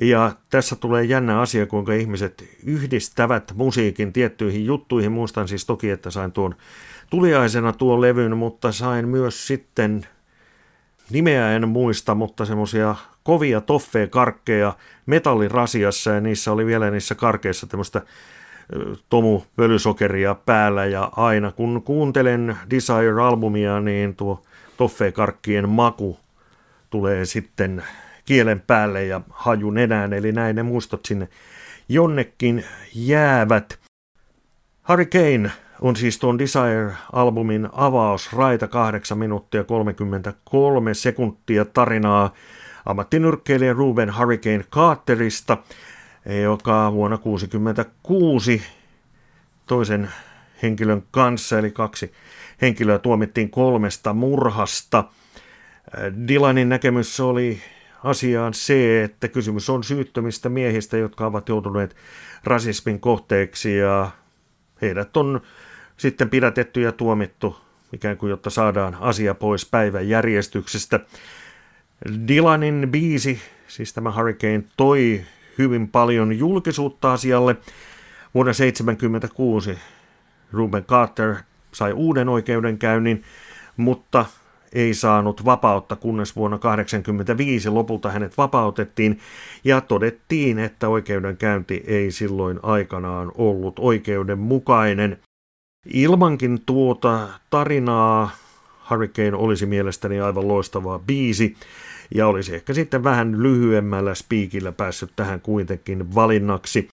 Ja tässä tulee jännä asia, kuinka ihmiset yhdistävät musiikin tiettyihin juttuihin. Muistan siis toki, että sain tuon tuliaisena tuon levyn, mutta sain myös sitten, nimeä en muista, mutta semmoisia kovia toffee-karkkeja metallirasiassa ja niissä oli vielä niissä karkeissa tämmöistä tomu pölysokeria päällä ja aina kun kuuntelen Desire-albumia, niin tuo toffeekarkkien maku tulee sitten kielen päälle ja haju nenään, eli näin ne muistot sinne jonnekin jäävät. Hurricane on siis tuon Desire-albumin avaus Raita 8 minuuttia 33 sekuntia tarinaa ammattinyrkkeilijä Ruben Hurricane Carterista, joka vuonna 1966 toisen henkilön kanssa, eli kaksi henkilöä tuomittiin kolmesta murhasta. Dylanin näkemys oli asiaan se, että kysymys on syyttömistä miehistä, jotka ovat joutuneet rasismin kohteeksi ja heidät on sitten pidätetty ja tuomittu ikään kuin jotta saadaan asia pois päivän järjestyksestä. Dylanin biisi, siis tämä Hurricane, toi hyvin paljon julkisuutta asialle. Vuonna 1976 Ruben Carter sai uuden oikeudenkäynnin, mutta ei saanut vapautta, kunnes vuonna 1985 lopulta hänet vapautettiin ja todettiin, että oikeudenkäynti ei silloin aikanaan ollut oikeudenmukainen. Ilmankin tuota tarinaa Hurricane olisi mielestäni aivan loistava biisi ja olisi ehkä sitten vähän lyhyemmällä spiikillä päässyt tähän kuitenkin valinnaksi.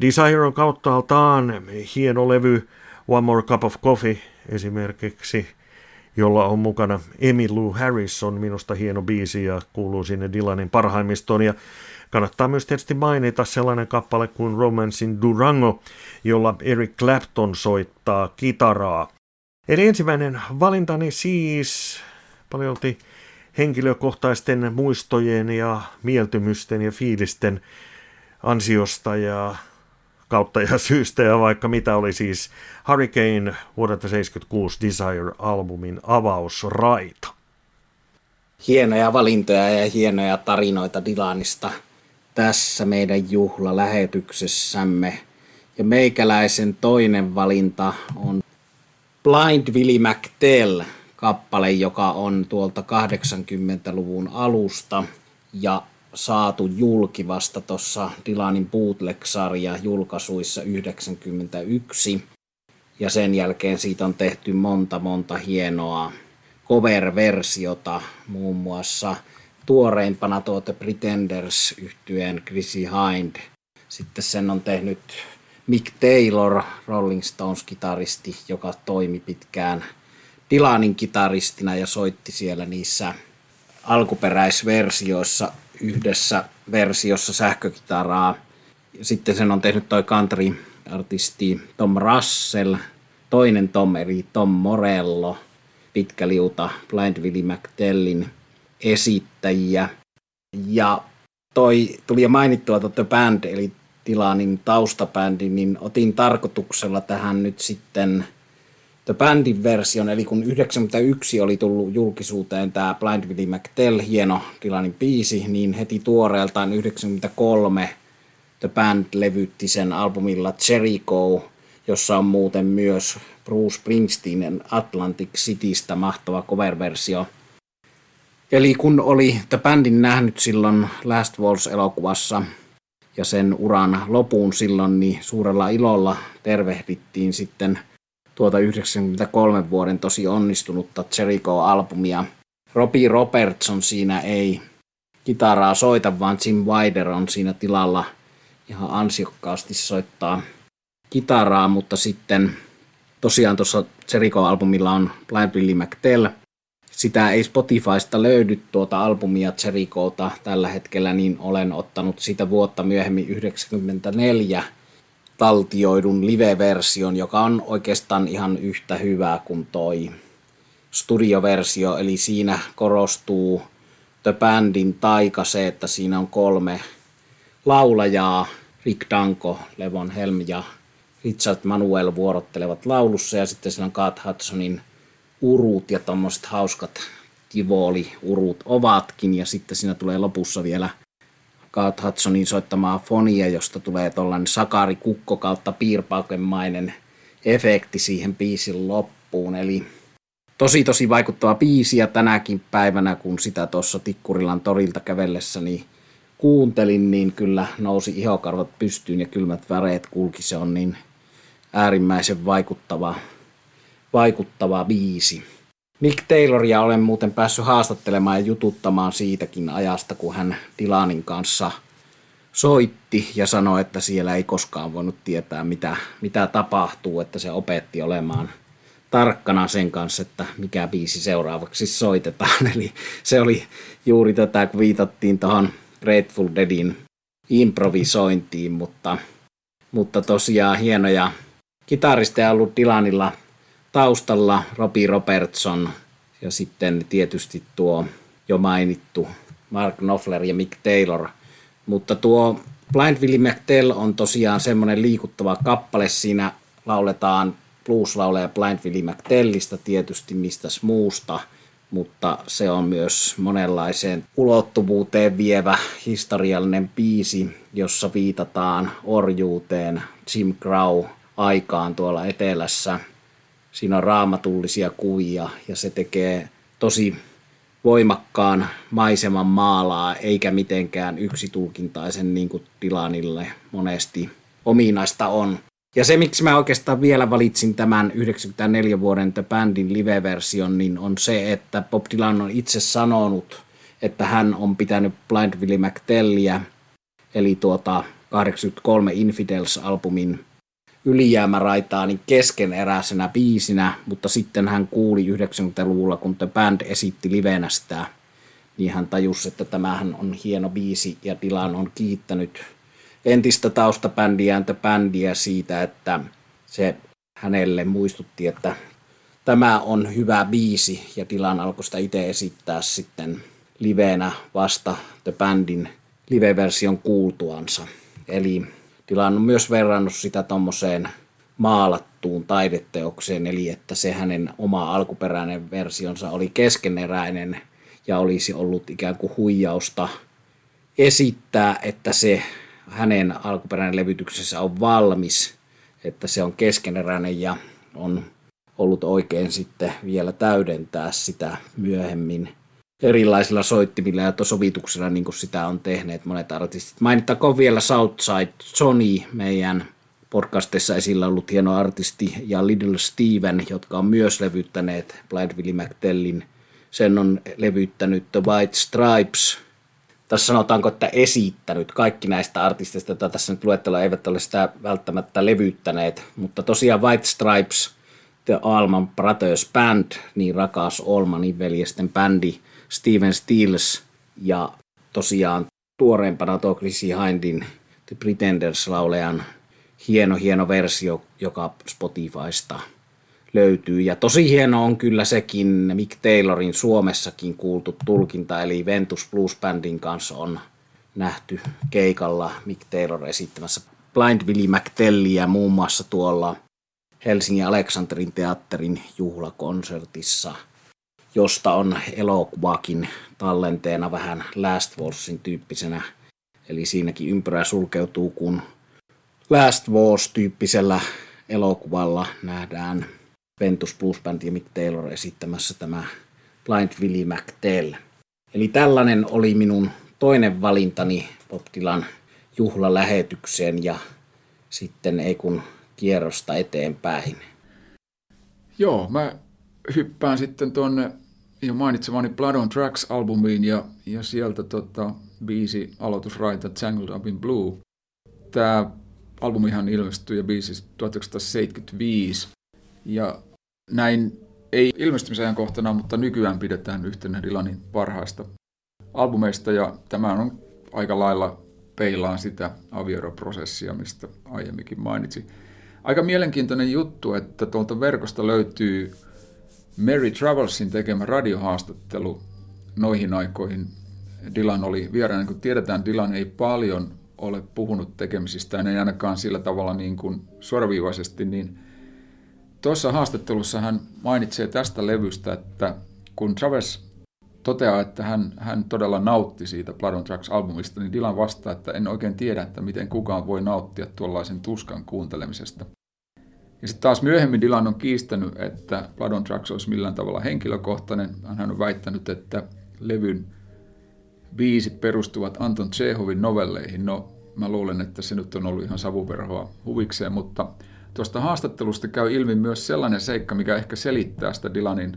Desire on kauttaaltaan hieno levy, One More Cup of Coffee esimerkiksi, jolla on mukana Lou Harrison, minusta hieno biisi ja kuuluu sinne Dylanin parhaimmistoon. Ja kannattaa myös tietysti mainita sellainen kappale kuin Romancing Durango, jolla Eric Clapton soittaa kitaraa. Eli ensimmäinen valintani siis paljolti henkilökohtaisten muistojen ja mieltymysten ja fiilisten ansiosta ja kautta ja syystä ja vaikka mitä oli siis Hurricane vuodelta 76 Desire-albumin avausraita. Hienoja valintoja ja hienoja tarinoita Dylanista tässä meidän juhlalähetyksessämme. Ja meikäläisen toinen valinta on Blind Willie McTell kappale, joka on tuolta 80-luvun alusta ja saatu julki vasta tuossa Dylanin bootleg-sarja julkaisuissa 91. Ja sen jälkeen siitä on tehty monta monta hienoa cover-versiota, muun muassa tuoreimpana tuota Pretenders yhtyeen Chrissy Hind. Sitten sen on tehnyt Mick Taylor, Rolling Stones-kitaristi, joka toimi pitkään Dylanin kitaristina ja soitti siellä niissä alkuperäisversioissa yhdessä versiossa sähkökitaraa. Sitten sen on tehnyt toi country-artisti Tom Russell, toinen Tom eli Tom Morello, pitkä liuta Blind Willie McTellin esittäjiä. Ja toi tuli jo mainittua The Band, eli Tilanin taustabändi, niin otin tarkoituksella tähän nyt sitten – The Bandin version, eli kun 91 oli tullut julkisuuteen tämä Blind Willie McTell, hieno Dylanin biisi, niin heti tuoreeltaan 93 The Band levytti sen albumilla Jericho, jossa on muuten myös Bruce Springsteenin Atlantic Citystä mahtava cover-versio. Eli kun oli The Bandin nähnyt silloin Last Walls-elokuvassa ja sen uran lopuun silloin, niin suurella ilolla tervehdittiin sitten – tuota 93 vuoden tosi onnistunutta Jericho-albumia. Robbie Robertson siinä ei kitaraa soita, vaan Jim Wider on siinä tilalla ihan ansiokkaasti soittaa kitaraa, mutta sitten tosiaan tuossa Jericho-albumilla on Blind Willie McTell. Sitä ei Spotifysta löydy tuota albumia Jerichota tällä hetkellä, niin olen ottanut sitä vuotta myöhemmin 94 taltioidun live-version, joka on oikeastaan ihan yhtä hyvä kuin toi studioversio, eli siinä korostuu The Bandin taika se, että siinä on kolme laulajaa, Rick Danko, Levon Helm ja Richard Manuel vuorottelevat laulussa. Ja sitten siinä on Kat Hudsonin urut ja tommoset hauskat tivoli-urut ovatkin. Ja sitten siinä tulee lopussa vielä – Scott Hudsonin soittamaa fonia, josta tulee tuollainen sakari kukko kautta piirpaukemainen efekti siihen biisin loppuun. Eli tosi tosi vaikuttava biisi ja tänäkin päivänä, kun sitä tuossa Tikkurilan torilta kävellessäni kuuntelin, niin kyllä nousi ihokarvat pystyyn ja kylmät väreet kulki. Se on niin äärimmäisen vaikuttava, vaikuttava biisi. Mick Tayloria olen muuten päässyt haastattelemaan ja jututtamaan siitäkin ajasta, kun hän Dilanin kanssa soitti ja sanoi, että siellä ei koskaan voinut tietää, mitä, mitä tapahtuu, että se opetti olemaan tarkkana sen kanssa, että mikä biisi seuraavaksi soitetaan. Eli se oli juuri tätä, kun viitattiin tuohon Grateful Deadin improvisointiin, mutta, mutta tosiaan hienoja kitaristeja ollut Dylanilla taustalla, Robbie Robertson ja sitten tietysti tuo jo mainittu Mark Knopfler ja Mick Taylor. Mutta tuo Blind Willie McTell on tosiaan semmoinen liikuttava kappale. Siinä lauletaan blues-lauleja Blind Willie McTellista tietysti mistä muusta, mutta se on myös monenlaiseen ulottuvuuteen vievä historiallinen biisi, jossa viitataan orjuuteen Jim Crow aikaan tuolla etelässä. Siinä on raamatullisia kuvia ja se tekee tosi voimakkaan maiseman maalaa, eikä mitenkään yksitulkintaisen niin kuin Dylanille monesti ominaista on. Ja se, miksi mä oikeastaan vielä valitsin tämän 94 vuoden The Bandin live-version, niin on se, että Bob Dylan on itse sanonut, että hän on pitänyt Blind Willie McTellia, eli tuota 83 Infidels-albumin ylijäämäraitaa niin keskeneräisenä biisinä, mutta sitten hän kuuli 90-luvulla, kun The Band esitti livenä sitä, niin hän tajusi, että tämähän on hieno biisi ja Dylan on kiittänyt entistä taustabändiään The Bandia siitä, että se hänelle muistutti, että tämä on hyvä biisi ja Dylan alkoi sitä itse esittää sitten livenä vasta The Bandin live-version kuultuansa. Eli On myös verrannut sitä tuommoiseen maalattuun taideteokseen, eli että se hänen oma alkuperäinen versionsa oli keskeneräinen ja olisi ollut ikään kuin huijausta esittää, että se hänen alkuperäinen levytyksessä on valmis, että se on keskeneräinen ja on ollut oikein sitten vielä täydentää sitä myöhemmin erilaisilla soittimilla ja sovituksilla, niin kuin sitä on tehneet monet artistit. Mainittakoon vielä Southside Johnny, meidän podcastissa esillä ollut hieno artisti, ja Little Steven, jotka on myös levyttäneet Blind Willie McTellin. Sen on levyttänyt The White Stripes. Tässä sanotaanko, että esittänyt. Kaikki näistä artisteista, joita tässä nyt luettelo, eivät ole sitä välttämättä levyttäneet. Mutta tosiaan White Stripes, The Allman Brothers Band, niin rakas Allmanin veljesten bändi – Steven Stills ja tosiaan tuoreempana tuo Chrissy Hindin The Pretenders-laulejan hieno, hieno versio, joka Spotifysta löytyy. Ja tosi hieno on kyllä sekin Mick Taylorin Suomessakin kuultu tulkinta, eli Ventus Blues Bandin kanssa on nähty keikalla Mick Taylor esittämässä Blind Willie McTellia muun muassa tuolla Helsingin Aleksanterin teatterin juhlakonsertissa – josta on elokuvakin tallenteena vähän Last Warsin tyyppisenä. Eli siinäkin ympyrä sulkeutuu, kun Last Wars-tyyppisellä elokuvalla nähdään Ventus Blues Band ja Mick Taylor esittämässä tämä Blind Willie McTell. Eli tällainen oli minun toinen valintani Bob Dylan juhlalähetykseen ja sitten ei kun kierrosta eteenpäin. Joo, mä hyppään sitten tuonne jo mainitsemani Blood on Tracks-albumiin ja, ja sieltä tota, biisi aloitusraita Tangled Up in Blue. Tämä albumihan ilmestyi ja biisi 1975 ja näin ei ilmestymisajankohtana, mutta nykyään pidetään yhtenä Dylanin parhaista albumeista ja tämä on aika lailla peilaan sitä avioeroprosessia, mistä aiemminkin mainitsin. Aika mielenkiintoinen juttu, että tuolta verkosta löytyy Mary Travelsin tekemä radiohaastattelu noihin aikoihin. Dylan oli vieraana, niin tiedetään, Dylan ei paljon ole puhunut tekemisistään, ei ainakaan sillä tavalla niin kuin suoraviivaisesti, niin tuossa haastattelussa hän mainitsee tästä levystä, että kun Travers toteaa, että hän, hän todella nautti siitä Blood on Tracks-albumista, niin Dylan vastaa, että en oikein tiedä, että miten kukaan voi nauttia tuollaisen tuskan kuuntelemisesta. Ja sitten taas myöhemmin Dylan on kiistänyt, että Blood on Tracks olisi millään tavalla henkilökohtainen. Hän on väittänyt, että levyn biisit perustuvat Anton Tsehovin novelleihin. No, mä luulen, että se nyt on ollut ihan savuverhoa huvikseen, mutta tuosta haastattelusta käy ilmi myös sellainen seikka, mikä ehkä selittää sitä Dylanin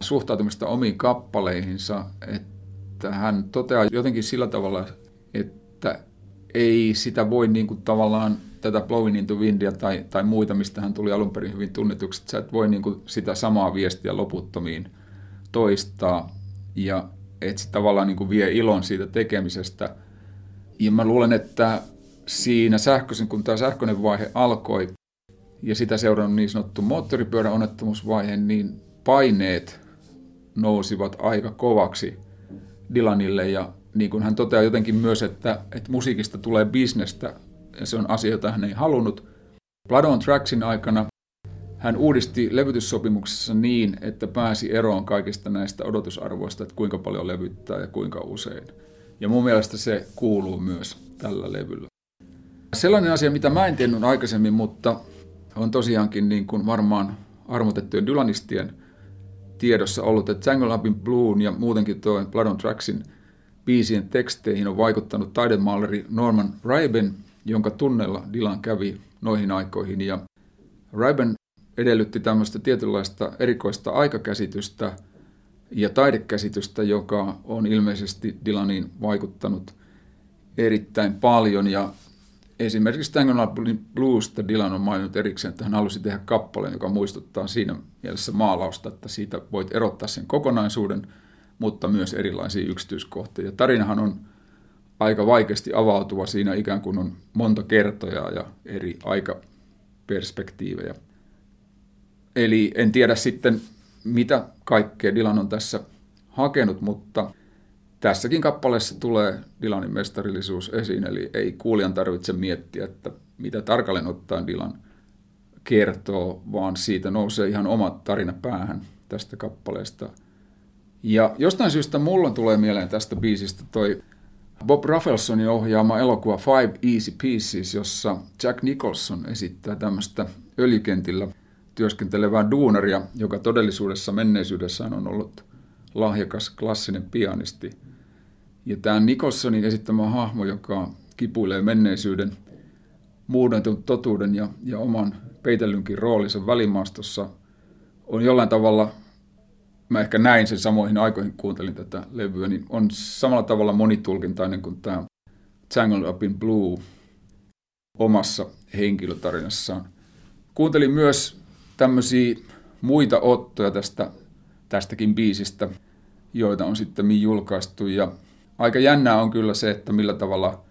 suhtautumista omiin kappaleihinsa, että hän toteaa jotenkin sillä tavalla, että ei sitä voi niin kuin tavallaan tätä Blowing into Windia tai, tai muita, mistä hän tuli alun perin hyvin tunnetuksi, että sä et voi niin kuin sitä samaa viestiä loputtomiin toistaa ja että se tavallaan niin kuin vie ilon siitä tekemisestä. Ja mä luulen, että siinä sähköisen, kun tämä sähköinen vaihe alkoi ja sitä seurannut niin sanottu moottoripyörän onnettomuusvaihe, niin paineet nousivat aika kovaksi Dylanille ja niin kuin hän toteaa jotenkin myös, että, että musiikista tulee bisnestä se on asia, jota hän ei halunnut. Blood on Tracksin aikana hän uudisti levytyssopimuksessa niin, että pääsi eroon kaikista näistä odotusarvoista, että kuinka paljon levyttää ja kuinka usein. Ja mun mielestä se kuuluu myös tällä levyllä. Sellainen asia, mitä mä en tiennyt aikaisemmin, mutta on tosiaankin niin kuin varmaan armotettujen Dylanistien tiedossa ollut, että Tangle Up in Blue ja muutenkin tuo Blood on Tracksin biisien teksteihin on vaikuttanut taidemaaleri Norman Raiben, jonka tunnella Dylan kävi noihin aikoihin. Ja Raiben edellytti tämmöistä tietynlaista erikoista aikakäsitystä ja taidekäsitystä, joka on ilmeisesti Dylaniin vaikuttanut erittäin paljon. Ja esimerkiksi Tango Bluesta Dylan on maininnut erikseen, että hän halusi tehdä kappaleen, joka muistuttaa siinä mielessä maalausta, että siitä voit erottaa sen kokonaisuuden, mutta myös erilaisia yksityiskohtia. Ja tarinahan on aika vaikeasti avautuva siinä ikään kuin on monta kertoja ja eri aikaperspektiivejä. Eli en tiedä sitten, mitä kaikkea Dylan on tässä hakenut, mutta tässäkin kappaleessa tulee Dylanin mestarillisuus esiin, eli ei kuulijan tarvitse miettiä, että mitä tarkalleen ottaen Dylan kertoo, vaan siitä nousee ihan oma tarina päähän tästä kappaleesta. Ja jostain syystä mulla tulee mieleen tästä biisistä toi Bob Rafflesonin ohjaama elokuva Five Easy Pieces, jossa Jack Nicholson esittää tämmöistä öljykentillä työskentelevää duunaria, joka todellisuudessa menneisyydessään on ollut lahjakas klassinen pianisti. Ja tämä Nicholsonin esittämä hahmo, joka kipuilee menneisyyden, muudetun totuuden ja, ja oman peitellynkin roolinsa välimaastossa, on jollain tavalla, mä ehkä näin sen samoihin aikoihin, kuuntelin tätä levyä, niin on samalla tavalla monitulkintainen kuin tämä Tangled Up in Blue omassa henkilötarinassaan. Kuuntelin myös tämmöisiä muita ottoja tästä, tästäkin biisistä, joita on sitten julkaistu. Ja aika jännää on kyllä se, että millä tavalla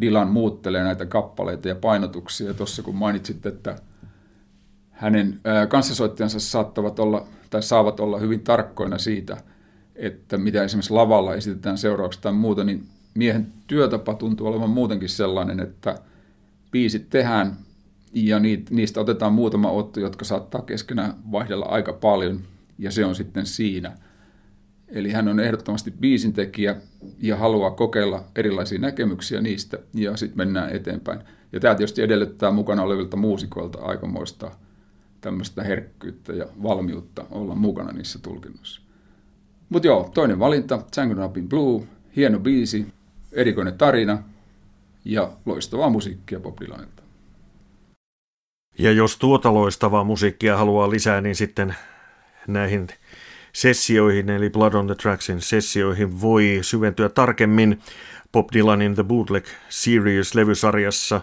Dylan muuttelee näitä kappaleita ja painotuksia. Tuossa kun mainitsit, että hänen kanssasoittajansa saattavat olla tai saavat olla hyvin tarkkoina siitä, että mitä esimerkiksi lavalla esitetään seuraavaksi tai muuta, niin miehen työtapa tuntuu olevan muutenkin sellainen, että biisit tehdään ja niistä otetaan muutama otto, jotka saattaa keskenään vaihdella aika paljon, ja se on sitten siinä. Eli hän on ehdottomasti biisintekijä ja haluaa kokeilla erilaisia näkemyksiä niistä, ja sitten mennään eteenpäin. Ja tämä tietysti edellyttää mukana olevilta muusikoilta aikamoista tämmöistä herkkyyttä ja valmiutta olla mukana niissä tulkinnoissa. Mutta joo, toinen valinta, Tango Up in Blue, hieno biisi, erikoinen tarina ja loistavaa musiikkia Bob Dylanilta. Ja jos tuota loistavaa musiikkia haluaa lisää, niin sitten näihin sessioihin, eli Blood on the Tracksin sessioihin, voi syventyä tarkemmin Bob Dylanin The Bootleg Series-levysarjassa.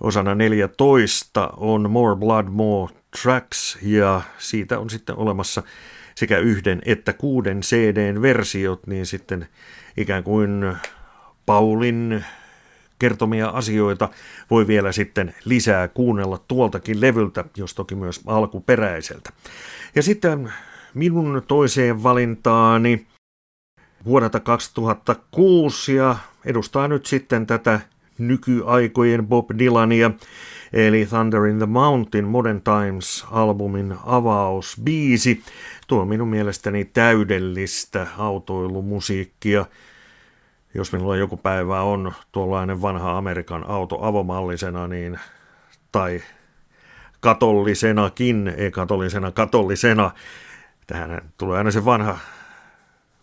Osana 14 on More Blood, More Tracks, ja siitä on sitten olemassa sekä yhden että kuuden CDn versiot, niin sitten ikään kuin Paulin kertomia asioita voi vielä sitten lisää kuunnella tuoltakin levyltä, jos toki myös alkuperäiseltä. Ja sitten minun toiseen valintaani vuodelta 2006 ja edustaa nyt sitten tätä nykyaikojen Bob Dylania, eli Thunder in the Mountain Modern Times-albumin avausbiisi. Tuo on minun mielestäni täydellistä autoilumusiikkia, jos minulla joku päivä on tuollainen vanha Amerikan auto avomallisena, niin, tai katollisenakin, ei katollisena, katollisena, tähän tulee aina se vanha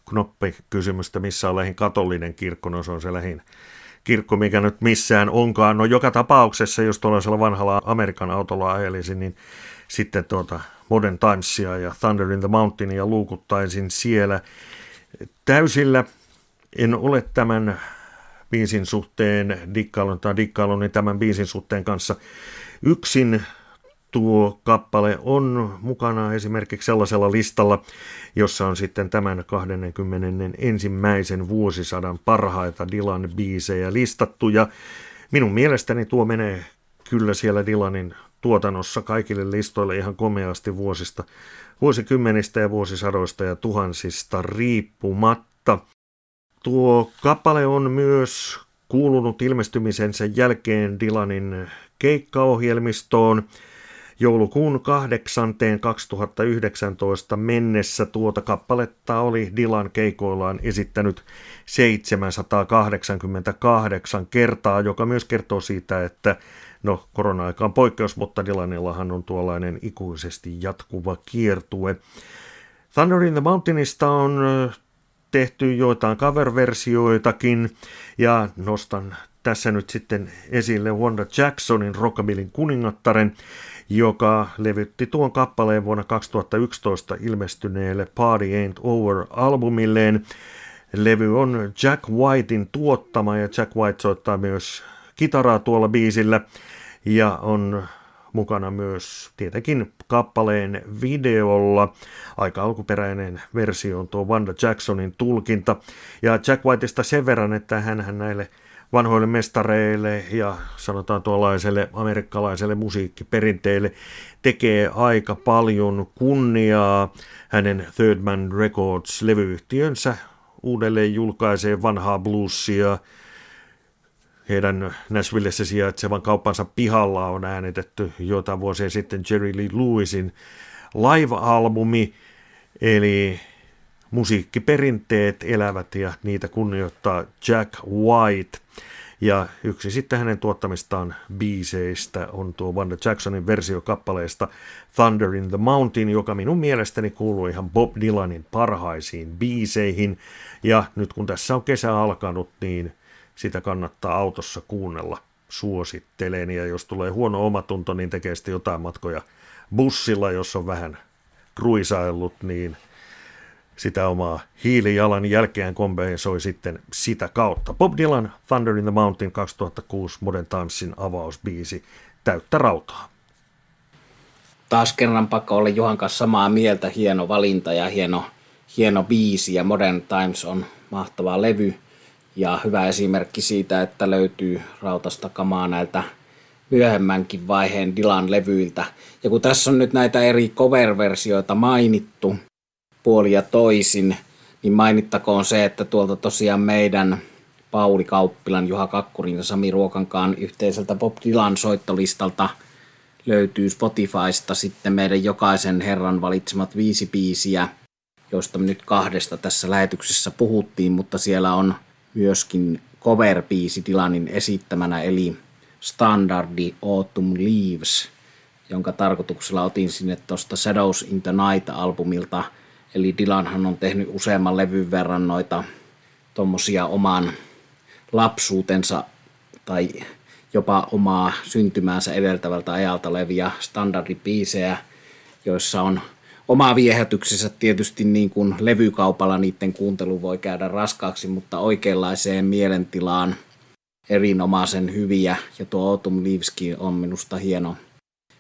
knoppikysymys, että missä on lähin katolinen kirkko, no se on se lähin kirkko, mikä nyt missään onkaan. No joka tapauksessa, jos tuollaisella vanhalla Amerikan autolla ajelisin, niin sitten tuota Modern Timesia ja Thunder in the Mountainia luukuttaisin siellä täysillä en ole tämän biisin suhteen, dikkailun tai dikkailun, niin tämän biisin suhteen kanssa yksin tuo kappale on mukana esimerkiksi sellaisella listalla, jossa on sitten tämän 20. ensimmäisen vuosisadan parhaita Dylan biisejä listattu ja minun mielestäni tuo menee kyllä siellä Dylanin tuotannossa kaikille listoille ihan komeasti vuosista, vuosikymmenistä ja vuosisadoista ja tuhansista riippumatta. Tuo kappale on myös kuulunut ilmestymisensä jälkeen Dylanin keikkaohjelmistoon. Joulukuun 8. 2019 mennessä tuota kappaletta oli Dylan keikoillaan esittänyt 788 kertaa, joka myös kertoo siitä, että no korona-aika on poikkeus, mutta Dylanillahan on tuollainen ikuisesti jatkuva kiertue. Thunder in the Mountainista on tehty joitain cover-versioitakin ja nostan tässä nyt sitten esille Wanda Jacksonin Rockabillin kuningattaren, joka levytti tuon kappaleen vuonna 2011 ilmestyneelle Party Ain't Over-albumilleen. Levy on Jack Whitein tuottama ja Jack White soittaa myös kitaraa tuolla biisillä ja on mukana myös tietenkin kappaleen videolla. Aika alkuperäinen versio on tuo Wanda Jacksonin tulkinta. Ja Jack Whiteista sen verran, että hän näille vanhoille mestareille ja sanotaan tuollaiselle amerikkalaiselle musiikkiperinteelle tekee aika paljon kunniaa. Hänen Third Man Records-levyyhtiönsä uudelleen julkaisee vanhaa bluesia. Heidän Nashvillessä sijaitsevan kauppansa pihalla on äänitetty joitain vuosia sitten Jerry Lee Lewisin live-albumi, eli musiikkiperinteet elävät ja niitä kunnioittaa Jack White. Ja yksi sitten hänen tuottamistaan biiseistä on tuo Wanda Jacksonin versio kappaleesta Thunder in the Mountain, joka minun mielestäni kuuluu ihan Bob Dylanin parhaisiin biiseihin. Ja nyt kun tässä on kesä alkanut, niin sitä kannattaa autossa kuunnella. Suosittelen ja jos tulee huono omatunto, niin tekee sitten jotain matkoja bussilla, jos on vähän kruisaillut, niin – sitä omaa hiilijalan jälkeen kompensoi sitten sitä kautta. Bob Dylan, Thunder in the Mountain 2006 Modern Timesin avausbiisi, täyttä rautaa. Taas kerran pakko olla Juhan kanssa samaa mieltä, hieno valinta ja hieno, hieno biisi ja Modern Times on mahtava levy ja hyvä esimerkki siitä, että löytyy rautasta kamaa näiltä myöhemmänkin vaiheen Dylan levyiltä. Ja kun tässä on nyt näitä eri cover-versioita mainittu, puoli ja toisin, niin mainittakoon se, että tuolta tosiaan meidän Pauli Kauppilan, Juha Kakkurin ja Sami Ruokankaan yhteiseltä Bob Dylan soittolistalta löytyy Spotifysta sitten meidän jokaisen herran valitsemat viisi biisiä, joista me nyt kahdesta tässä lähetyksessä puhuttiin, mutta siellä on myöskin cover-biisi Dylanin esittämänä, eli standardi Autumn Leaves, jonka tarkoituksella otin sinne tuosta Shadows in the Night-albumilta – Eli Dylanhan on tehnyt useamman levyn verran noita tuommoisia oman lapsuutensa tai jopa omaa syntymäänsä edeltävältä ajalta leviä standardipiisejä, joissa on oma viehätyksensä tietysti niin kuin levykaupalla niiden kuuntelu voi käydä raskaaksi, mutta oikeanlaiseen mielentilaan erinomaisen hyviä. Ja tuo Autumn Leaveskin on minusta hieno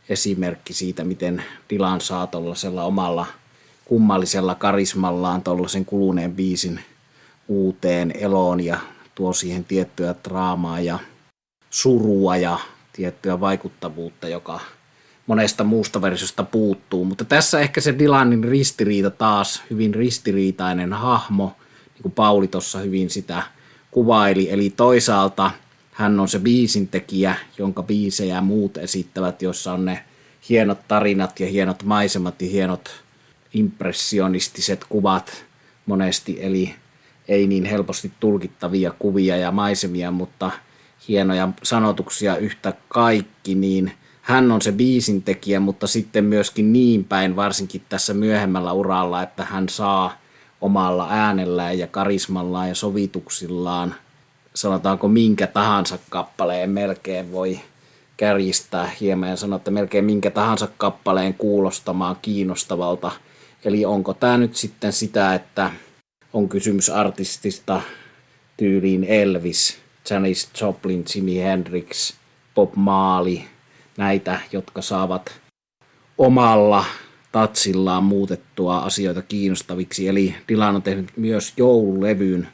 esimerkki siitä, miten Dylan saa tuollaisella omalla – kummallisella karismallaan tuollaisen kuluneen biisin uuteen eloon ja tuo siihen tiettyä draamaa ja surua ja tiettyä vaikuttavuutta, joka monesta muusta versiosta puuttuu. Mutta tässä ehkä se Dylanin ristiriita taas, hyvin ristiriitainen hahmo, niin kuin Pauli tuossa hyvin sitä kuvaili. Eli toisaalta hän on se biisin tekijä, jonka biisejä muut esittävät, jossa on ne hienot tarinat ja hienot maisemat ja hienot impressionistiset kuvat monesti, eli ei niin helposti tulkittavia kuvia ja maisemia, mutta hienoja sanotuksia yhtä kaikki, niin hän on se biisin tekijä, mutta sitten myöskin niin päin, varsinkin tässä myöhemmällä uralla, että hän saa omalla äänellään ja karismallaan ja sovituksillaan, sanotaanko minkä tahansa kappaleen melkein voi kärjistää hieman ja sanoa, että melkein minkä tahansa kappaleen kuulostamaan kiinnostavalta – Eli onko tämä nyt sitten sitä, että on kysymys artistista tyyliin Elvis, Janis Joplin, Jimi Hendrix, Bob Marley, näitä, jotka saavat omalla tatsillaan muutettua asioita kiinnostaviksi. Eli Dylan on tehnyt myös joululevyyn,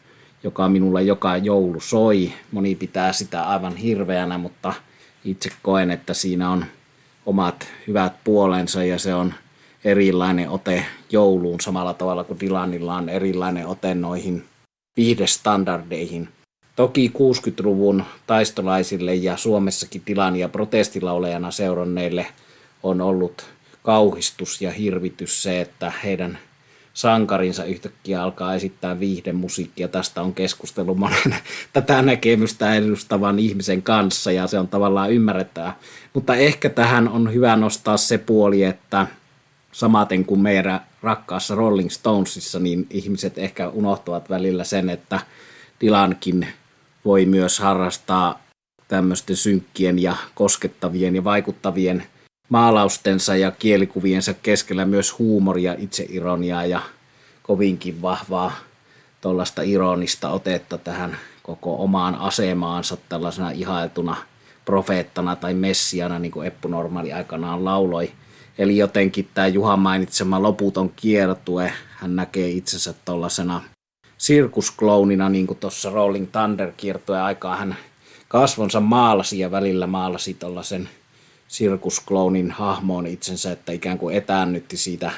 joka minulla joka joulu soi. Moni pitää sitä aivan hirveänä, mutta itse koen, että siinä on omat hyvät puolensa ja se on erilainen ote jouluun samalla tavalla kuin Dylanilla on erilainen ote noihin viihdestandardeihin. Toki 60-luvun taistolaisille ja Suomessakin Dilania protestilaulajana seuranneille on ollut kauhistus ja hirvitys se, että heidän sankarinsa yhtäkkiä alkaa esittää viihdemusiikkia. Tästä on keskustellut monen tätä näkemystä edustavan ihmisen kanssa ja se on tavallaan ymmärrettävää. Mutta ehkä tähän on hyvä nostaa se puoli, että samaten kuin meidän rakkaassa Rolling Stonesissa, niin ihmiset ehkä unohtavat välillä sen, että Dylankin voi myös harrastaa tämmöisten synkkien ja koskettavien ja vaikuttavien maalaustensa ja kielikuviensa keskellä myös huumoria, itseironiaa ja kovinkin vahvaa tuollaista ironista otetta tähän koko omaan asemaansa tällaisena ihailtuna profeettana tai messiana, niin kuin Eppu Normaali aikanaan lauloi. Eli jotenkin tämä Juha mainitsema loputon kiertue, hän näkee itsensä tuollaisena sirkusklounina, niin kuin tuossa Rolling Thunder kiertueen aikaa. Hän kasvonsa maalasi ja välillä maalasi tuollaisen sirkusklounin hahmoon itsensä, että ikään kuin etäännytti siitä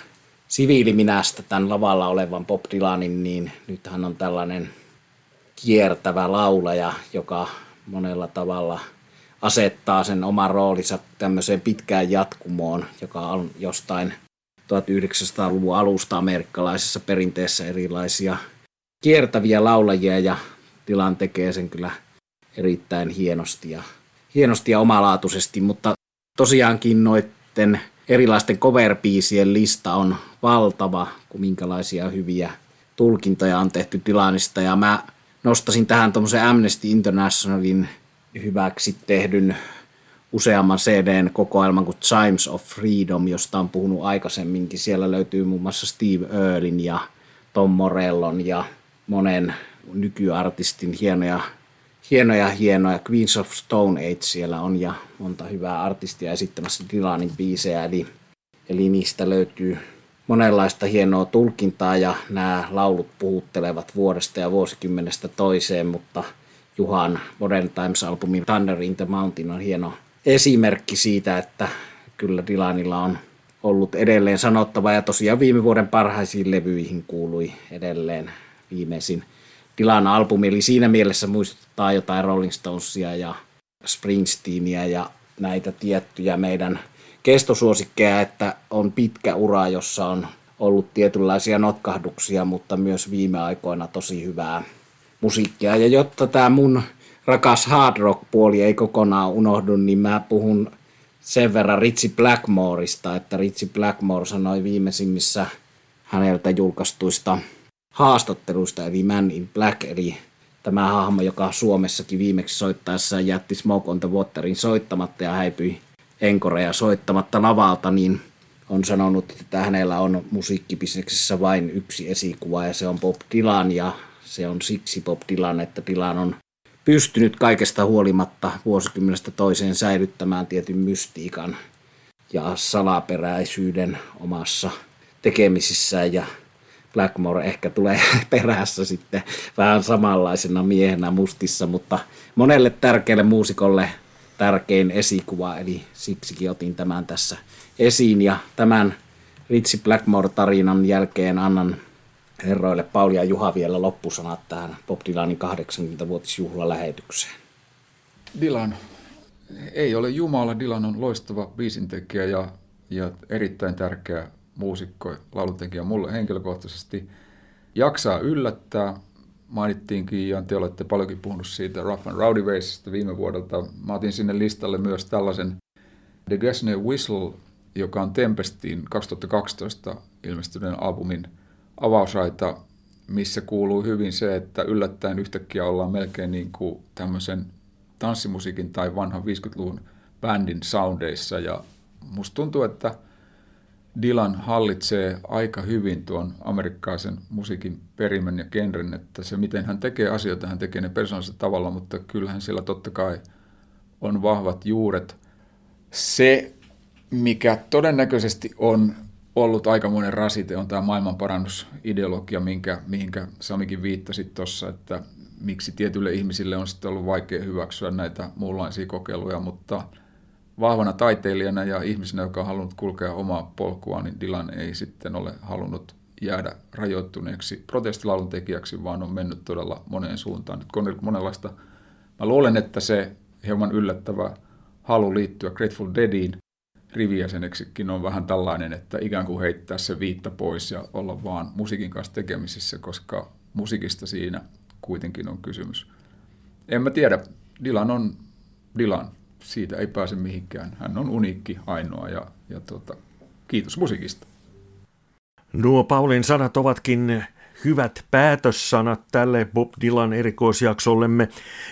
siviiliminästä tämän lavalla olevan Bob Dylanin, niin nyt hän on tällainen kiertävä laulaja, joka monella tavalla asettaa sen oman roolinsa tämmöiseen pitkään jatkumoon, joka on jostain 1900-luvun alusta amerikkalaisessa perinteessä erilaisia kiertäviä laulajia ja Dylan tekee sen kyllä erittäin hienosti ja, hienosti ja omalaatuisesti, mutta tosiaankin noiden erilaisten cover lista on valtava, kun minkälaisia hyviä tulkintoja on tehty Dylanista ja mä nostasin tähän tuommoisen Amnesty Internationalin hyväksi tehdyn useamman CDn kokoelman kuin Chimes of Freedom, josta on puhunut aikaisemminkin. Siellä löytyy muun muassa Steve Earlin ja Tom Morellon ja monen nykyartistin hienoja, hienoja, hienoja. Queens of Stone Age siellä on ja monta hyvää artistia esittämässä Dylanin biisejä. Eli, eli niistä löytyy monenlaista hienoa tulkintaa ja nämä laulut puhuttelevat vuodesta ja vuosikymmenestä toiseen, mutta Juhan Modern Times-albumin Thunder in the Mountain on hieno esimerkki siitä, että kyllä Dylanilla on ollut edelleen sanottava ja tosiaan viime vuoden parhaisiin levyihin kuului edelleen viimeisin Dylan albumi, eli siinä mielessä muistuttaa jotain Rolling Stonesia ja Springsteenia ja näitä tiettyjä meidän kestosuosikkeja, että on pitkä ura, jossa on ollut tietynlaisia notkahduksia, mutta myös viime aikoina tosi hyvää musiikkia. Ja jotta tämä mun rakas hard rock puoli ei kokonaan unohdu, niin mä puhun sen verran Ritsi Blackmoreista, että Ritsi Blackmore sanoi viimeisimmissä häneltä julkaistuista haastatteluista, eli Man in Black, eli tämä hahmo, joka Suomessakin viimeksi soittaessa jätti Smoke on the Waterin soittamatta ja häipyi enkoreja soittamatta lavalta, niin on sanonut, että hänellä on musiikkibisneksessä vain yksi esikuva ja se on Bob Dylan ja se on siksi Bob Dylan, että Dylan on pystynyt kaikesta huolimatta vuosikymmenestä toiseen säilyttämään tietyn mystiikan ja salaperäisyyden omassa tekemisissään ja Blackmore ehkä tulee perässä sitten vähän samanlaisena miehenä mustissa, mutta monelle tärkeälle muusikolle tärkein esikuva, eli siksikin otin tämän tässä esiin. Ja tämän Ritsi Blackmore-tarinan jälkeen annan herroille Pauli ja Juha vielä loppusanat tähän Bob Dylanin 80-vuotisjuhlalähetykseen. Dylan ei ole Jumala, Dylan on loistava biisintekijä ja, ja erittäin tärkeä muusikko, laulutekijä mulle henkilökohtaisesti. Jaksaa yllättää, mainittiinkin ja te olette paljonkin puhunut siitä Rough and Rowdy Waysista viime vuodelta. Mä otin sinne listalle myös tällaisen The Gessner Whistle, joka on Tempestin 2012 ilmestyneen albumin avausraita, missä kuuluu hyvin se, että yllättäen yhtäkkiä ollaan melkein niin kuin tämmöisen tanssimusiikin tai vanhan 50-luvun bändin soundeissa. Ja musta tuntuu, että Dylan hallitsee aika hyvin tuon amerikkalaisen musiikin perimän ja genren, että se miten hän tekee asioita, hän tekee ne persoonallisella tavalla, mutta kyllähän sillä totta kai on vahvat juuret. Se, mikä todennäköisesti on ollut aikamoinen rasite, on tämä maailmanparannusideologia, minkä, mihinkä Samikin viittasi tuossa, että miksi tietyille ihmisille on sitten ollut vaikea hyväksyä näitä muunlaisia kokeiluja, mutta vahvana taiteilijana ja ihmisenä, joka on halunnut kulkea omaa polkua, niin Dylan ei sitten ole halunnut jäädä rajoittuneeksi protestilaulun tekijäksi, vaan on mennyt todella moneen suuntaan. Nyt monenlaista, mä luulen, että se hieman yllättävä halu liittyä Grateful Deadiin rivijäseneksikin on vähän tällainen, että ikään kuin heittää se viitta pois ja olla vaan musiikin kanssa tekemisissä, koska musiikista siinä kuitenkin on kysymys. En mä tiedä, Dylan on Dylan, siitä ei pääse mihinkään. Hän on uniikki, ainoa ja, ja tuota, kiitos musiikista. Nuo Paulin sanat ovatkin hyvät päätössanat tälle Bob Dylan erikoisjaksollemme,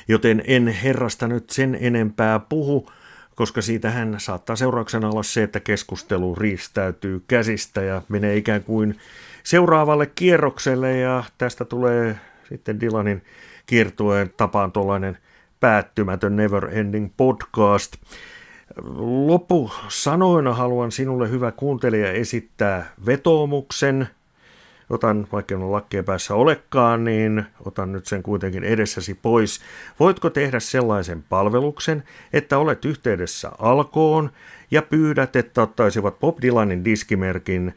joten en herrasta nyt sen enempää puhu, koska siitä hän saattaa seurauksena olla se, että keskustelu riistäytyy käsistä ja menee ikään kuin seuraavalle kierrokselle ja tästä tulee sitten Dylanin kiertueen tapaan tuollainen päättymätön Never Ending podcast. Lopu sanoina haluan sinulle hyvä kuuntelija esittää vetoomuksen. Otan, vaikka en lakkeen päässä olekaan, niin otan nyt sen kuitenkin edessäsi pois. Voitko tehdä sellaisen palveluksen, että olet yhteydessä alkoon ja pyydät, että ottaisivat Bob Dylanin diskimerkin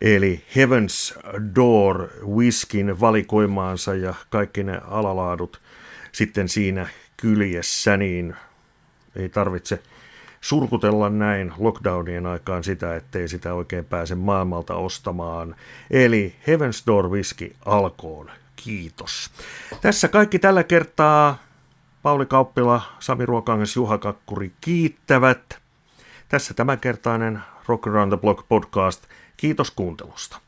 eli Heaven's Door whiskin valikoimaansa ja kaikki ne alalaadut sitten siinä kyljessä, niin ei tarvitse surkutella näin lockdownien aikaan sitä, ettei sitä oikein pääse maailmalta ostamaan. Eli Heaven's Door Whisky alkoon. Kiitos. Tässä kaikki tällä kertaa. Pauli Kauppila, Sami Ruokangas, Juha Kakkuri kiittävät. Tässä tämänkertainen Rock Around the Block podcast. Kiitos kuuntelusta.